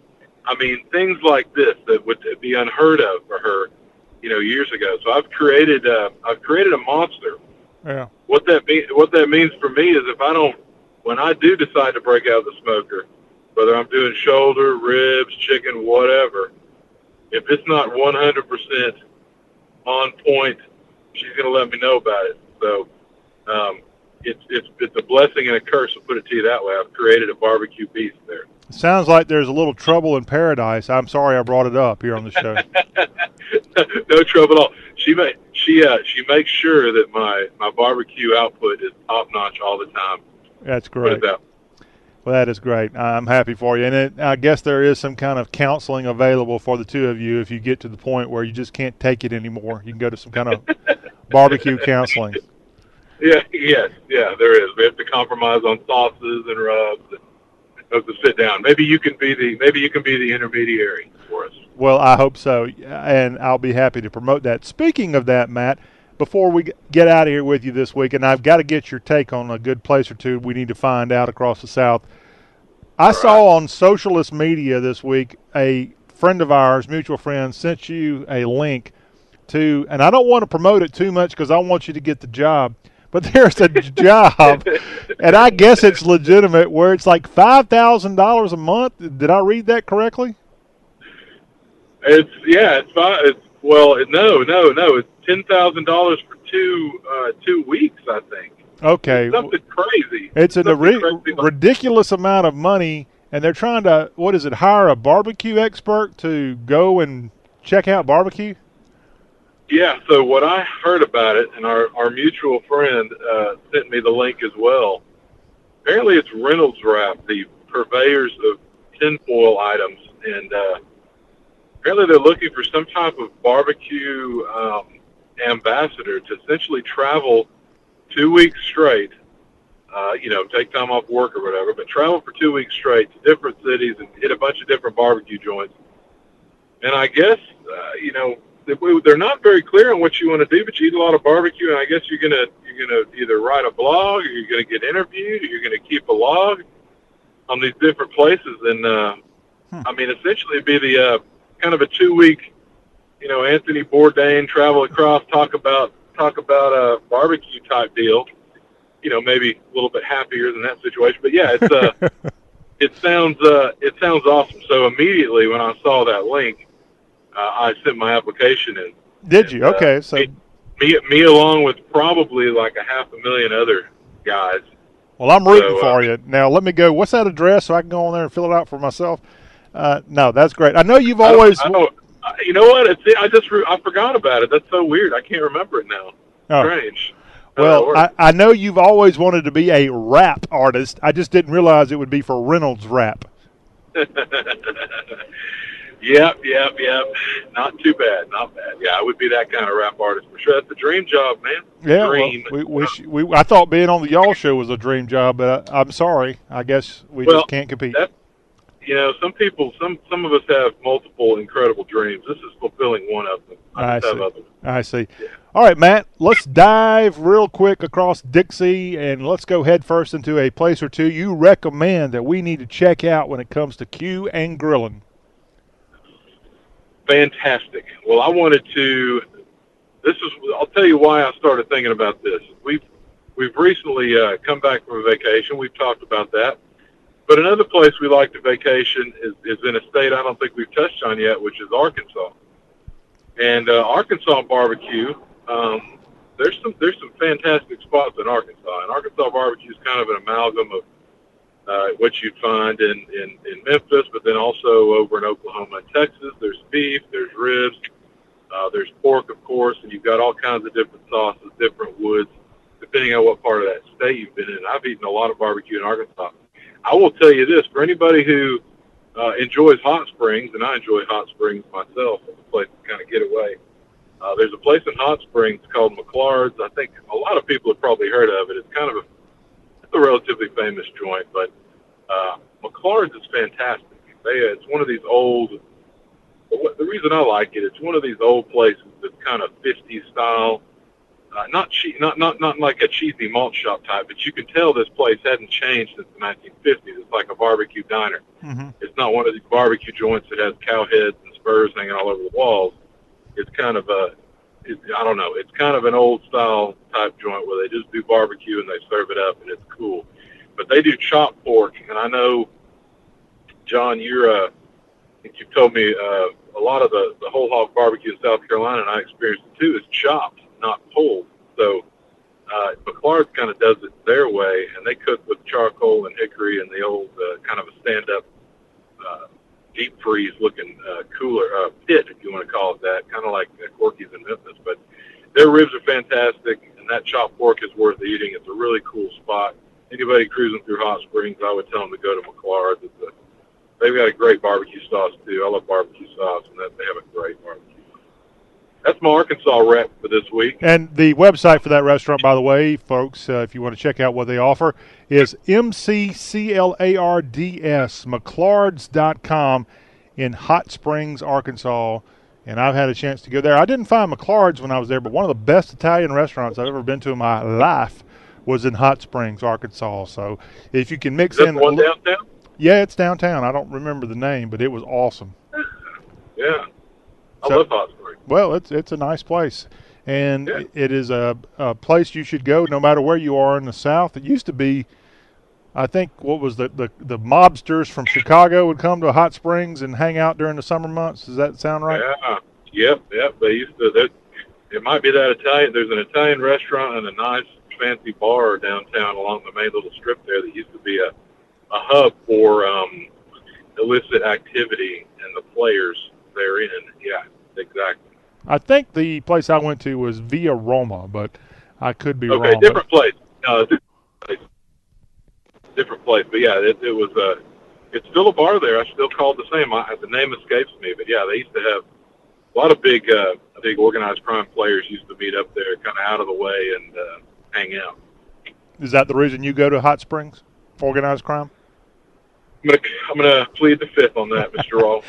S32: I mean, things like this that would be unheard of for her, you know, years ago. So I've created uh, I've created a monster
S1: Yeah.
S32: what that mean, what that means for me is if I don't, when I do decide to break out the smoker, whether I'm doing shoulder, ribs, chicken, whatever, if it's not 100% on point, she's going to let me know about it. So, um, it's it's it's a blessing and a curse. I'll put it to you that way. I've created a barbecue beast there.
S1: Sounds like there's a little trouble in paradise. I'm sorry I brought it up here on the show.
S32: no trouble at all. She may she uh she makes sure that my my barbecue output is top notch all the time.
S1: That's
S32: Put
S1: great.
S32: it that
S1: Well, that is great. I'm happy for you. And it, I guess there is some kind of counseling available for the two of you if you get to the point where you just can't take it anymore. You can go to some kind of barbecue counseling.
S32: Yeah, yes, yeah, there is. We have to compromise on sauces and rubs. And have to sit down. Maybe you can be the maybe you can be the intermediary for us.
S1: Well, I hope so, and I'll be happy to promote that. Speaking of that, Matt, before we get out of here with you this week, and I've got to get your take on a good place or two we need to find out across the South. I saw on socialist media this week a friend of ours, mutual friend, sent you a link to, and I don't want to promote it too much because I want you to get the job. But there's a job, and I guess it's legitimate, where it's like five thousand dollars a month. Did I read that correctly?
S32: It's yeah, it's fine. It's well, no, no, no. It's ten thousand dollars for two uh, two weeks, I think.
S1: Okay,
S32: Something crazy.
S1: It's a ri-
S32: crazy like-
S1: ridiculous amount of money, and they're trying to what is it? Hire a barbecue expert to go and check out barbecue?
S32: Yeah, so what I heard about it, and our, our mutual friend uh, sent me the link as well. Apparently, it's Reynolds Wrap, the purveyors of tinfoil items, and uh, apparently they're looking for some type of barbecue um, ambassador to essentially travel two weeks straight. Uh, you know, take time off work or whatever, but travel for two weeks straight to different cities and hit a bunch of different barbecue joints. And I guess, uh, you know, they- they're not very clear on what you want to do, but you eat a lot of barbecue, and I guess you're gonna you're gonna either write a blog, or you're gonna get interviewed, or you're gonna keep a log on these different places. And uh, I mean, essentially, it'd be the uh, kind of a two week, you know, Anthony Bourdain travel across, talk about talk about a barbecue type deal. You know, maybe a little bit happier than that situation, but yeah, it's uh, it sounds uh, it sounds awesome. So immediately when I saw that link, uh, I sent my application in.
S1: Did you? Okay, so
S32: Me, me along with probably like a half a million other guys.
S1: well, I'm rooting
S32: So, uh,
S1: for you. Now, let me go. What's that address so I can go on there and fill it out for myself? Uh, no, that's great. I know you've
S32: I don't-
S1: always.
S32: I don't- uh, you know what? It's I just I forgot about it. That's so weird. I can't remember it now.
S1: Oh.
S32: Strange.
S1: Well. I, I know you've always wanted to be a rap artist. I just didn't realize it would be for Reynolds Wrap.
S32: Yep, yep, yep. Not too bad, not bad. Yeah, I would be that kind of rap artist for sure. That's the dream job, man.
S1: Yeah, well,
S32: dream.
S1: we, we, sh- we, I thought being on the Y'all Show was a dream job, but I, I'm sorry. I guess we
S32: Well,
S1: just can't compete.
S32: that- you know, some people, some some of us have multiple incredible dreams. This is fulfilling one of them. I
S1: I see. I see. All right, Matt, let's dive real quick across Dixie and let's go head first into a place or two you recommend that we need to check out when it comes to Q and grilling.
S32: Fantastic. Well, I wanted to. This is. I'll tell you why I started thinking about this. We've we've recently uh, come back from a vacation. We've talked about that. But another place we like to vacation is, is in a state I don't think we've touched on yet, which is Arkansas. And uh, Arkansas barbecue, um, there's some there's some fantastic spots in Arkansas. And Arkansas barbecue is kind of an amalgam of uh, what you'd find in, in, in Memphis, but then also over in Oklahoma and Texas. There's beef, there's ribs, uh, there's pork, of course, and you've got all kinds of different sauces, different woods, depending on what part of that state you've been in. I've eaten a lot of barbecue in Arkansas. I will tell you this: for anybody who uh, enjoys hot springs, and I enjoy hot springs myself, it's a place to kind of get away. Uh, there's a place in Hot Springs called McClard's. I think a lot of people have probably heard of it. It's kind of a, it's a relatively famous joint, but uh, McClard's is fantastic. They, uh, it's one of these old. The reason I like it, it's one of these old places that's kind of 50s style. Uh, not che- not not not like a cheesy malt shop type, but you can tell this place hasn't changed since the 1950s. It's like a barbecue diner.
S1: Mm-hmm.
S32: It's not one of these barbecue joints that has cow heads and spurs hanging all over the walls. It's kind of a, it, I don't know, it's kind of an old style type joint where they just do barbecue and they serve it up and it's cool. But they do chopped pork, and I know, John, you're, uh, I think you've told me uh, a lot of the, the whole hog barbecue in South Carolina, and I experienced it too, is chopped, not pulled. So uh, McClard's kind of does it their way, and they cook with charcoal and hickory and the old uh, kind of a stand-up uh, deep freeze looking uh, cooler uh, pit, if you want to call it that, kind of like uh, Corky's in Memphis. But their ribs are fantastic, and that chopped pork is worth eating. It's a really cool spot. Anybody cruising through Hot Springs, I would tell them to go to a, they've got a great barbecue sauce too. I love barbecue sauce, and that, they have a great barbecue. That's my Arkansas rep for this week.
S1: And the website for that restaurant, by the way, folks, uh, if you want to check out what they offer, is M-C-C-L-A-R-D-S, McClards.com in Hot Springs, Arkansas. And I've had a chance to go there. I didn't find McClards when I was there, but one of the best Italian restaurants I've ever been to in my life was in Hot Springs, Arkansas. So if you can mix in.
S32: one
S1: a li-
S32: downtown?
S1: Yeah, it's downtown. I don't remember the name, but it was awesome.
S32: Yeah. I
S1: So-
S32: love Hot Springs.
S1: Well, it's it's a nice place, and it is a, a place you should go no matter where you are in the South. It used to be, I think, what was the, the the mobsters from Chicago would come to Hot Springs and hang out during the summer months. Does that sound right?
S32: Yeah. Yep. Yep. They used to. It might be that Italian. There's an Italian restaurant and a nice fancy bar downtown along the main little strip there that used to be a a hub for um, illicit activity and the players therein. Yeah. exactly.
S1: I think the place I went to was Via Roma, but I could be
S32: okay,
S1: wrong.
S32: Okay, different place. No, different place. But yeah, it, it was. Uh, it's still a bar there. I still call it the same. I, the name escapes me, but yeah, they used to have a lot of big, uh, big organized crime players used to meet up there, kind of out of the way, and uh, hang out.
S1: Is that the reason you go to Hot Springs? Organized crime?
S32: I'm gonna, I'm gonna plead the fifth on that, Mr. Raw.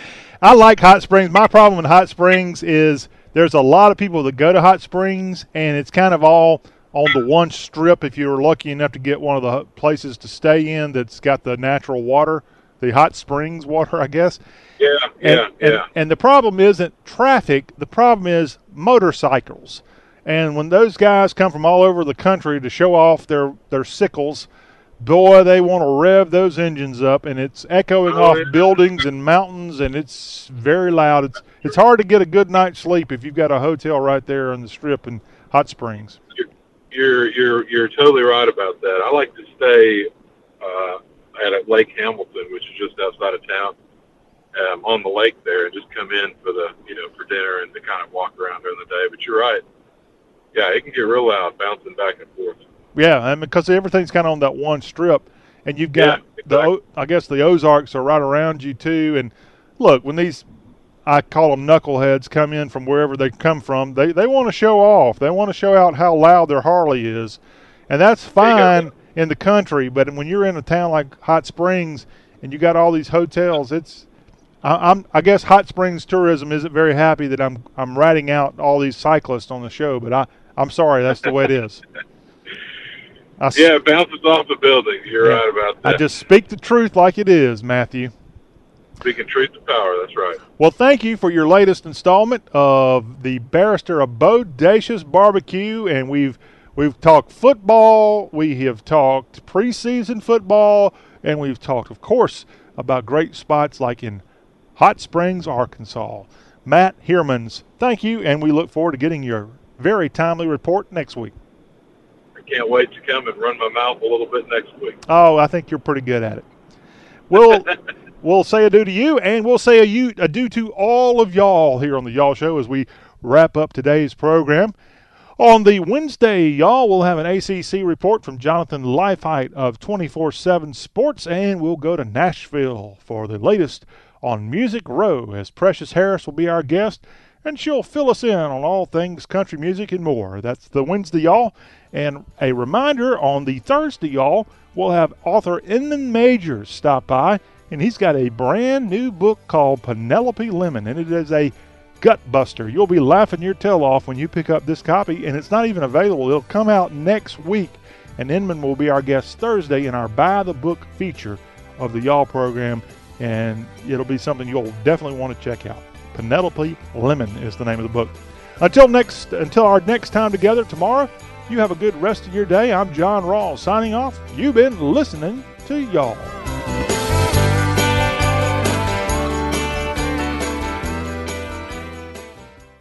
S1: I like Hot Springs. My problem with Hot Springs is there's a lot of people that go to Hot Springs, and it's kind of all on the one strip. If you're lucky enough to get one of the places to stay in that's got the natural water, the hot springs water, I guess.
S32: Yeah,
S1: And,
S32: yeah,
S1: and,
S32: yeah.
S1: and the problem isn't traffic. The problem is motorcycles. And when those guys come from all over the country to show off their, their sickles, boy, they want to rev those engines up, and it's echoing
S32: Oh,
S1: off
S32: yeah.
S1: buildings and mountains, and it's very loud. It's it's hard to get a good night's sleep if you've got a hotel right there on the strip in Hot Springs.
S32: You're you're you're totally right about that. I like to stay uh, at Lake Hamilton, which is just outside of town, um, on the lake there, and just come in for the you know for dinner and to kind of walk around during the day. But you're right. Yeah, it can get real loud, bouncing back and forth.
S1: Yeah, and because everything's kind of on that one strip, and you've got the O I guess the Ozarks are right around you too. And look, when these I call them knuckleheads come in from wherever they come from, they they want to show off. They want to show out how loud their Harley is, and that's fine in the country. But when you're in a town like Hot Springs and you got all these hotels, it's I, I'm I guess Hot Springs tourism isn't very happy that I'm I'm ratting out all these cyclists on the show, but I I'm sorry, that's the way it is. I
S32: Yeah, it bounces off the building. You're
S1: Yeah.
S32: right about that.
S1: I just speak the truth like it is, Matthew.
S32: Speaking truth to power. That's right.
S1: Well, thank you for your latest installment of the Barrister of Bodacious Barbecue, and we've we've talked football, we have talked preseason football, and we've talked, of course, about great spots like in Hot Springs, Arkansas. Matt Hermans, thank you, and we look forward to getting your very timely report next week.
S32: I can't wait to come and run my mouth a little bit next week.
S1: Oh, I think you're pretty good at it. We'll we'll say adieu to you, and we'll say adieu, adieu to all of y'all here on the Y'all Show as we wrap up today's program. On the Wednesday, y'all, we'll have an ACC report from Jonathan Lifeheight of 24 7 Sports, and we'll go to Nashville for the latest on Music Row as Precious Harris will be our guest, and she'll fill us in on all things country music and more. That's the Wednesday, y'all. And a reminder on the Thursday, y'all, we'll have author Inman Majors stop by, and he's got a brand new book called Penelope Lemon, and it is a gut buster. You'll be laughing your tail off when you pick up this copy, and it's not even available. It'll come out next week, and Inman will be our guest Thursday in our Buy the Book feature of the Y'all program, and it'll be something you'll definitely want to check out. Penelope Lemon is the name of the book. Until next, until our next time together tomorrow, you have a good rest of your day. I'm John Rawls signing off. You've been listening to Y'all.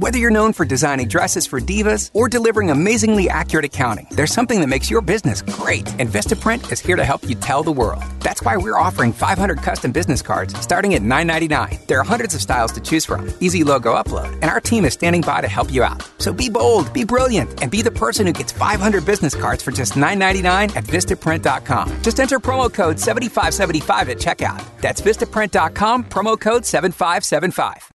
S2: Whether you're known for designing dresses for divas or delivering amazingly accurate accounting, there's something that makes your business great, and Vistaprint is here to help you tell the world. That's why we're offering 500 custom business cards starting at $9.99. There are hundreds of styles to choose from, easy logo upload, and our team is standing by to help you out. So be bold, be brilliant, and be the person who gets 500 business cards for just $9.99 at Vistaprint.com. Just enter promo code 7575 at checkout. That's Vistaprint.com, promo code 7575.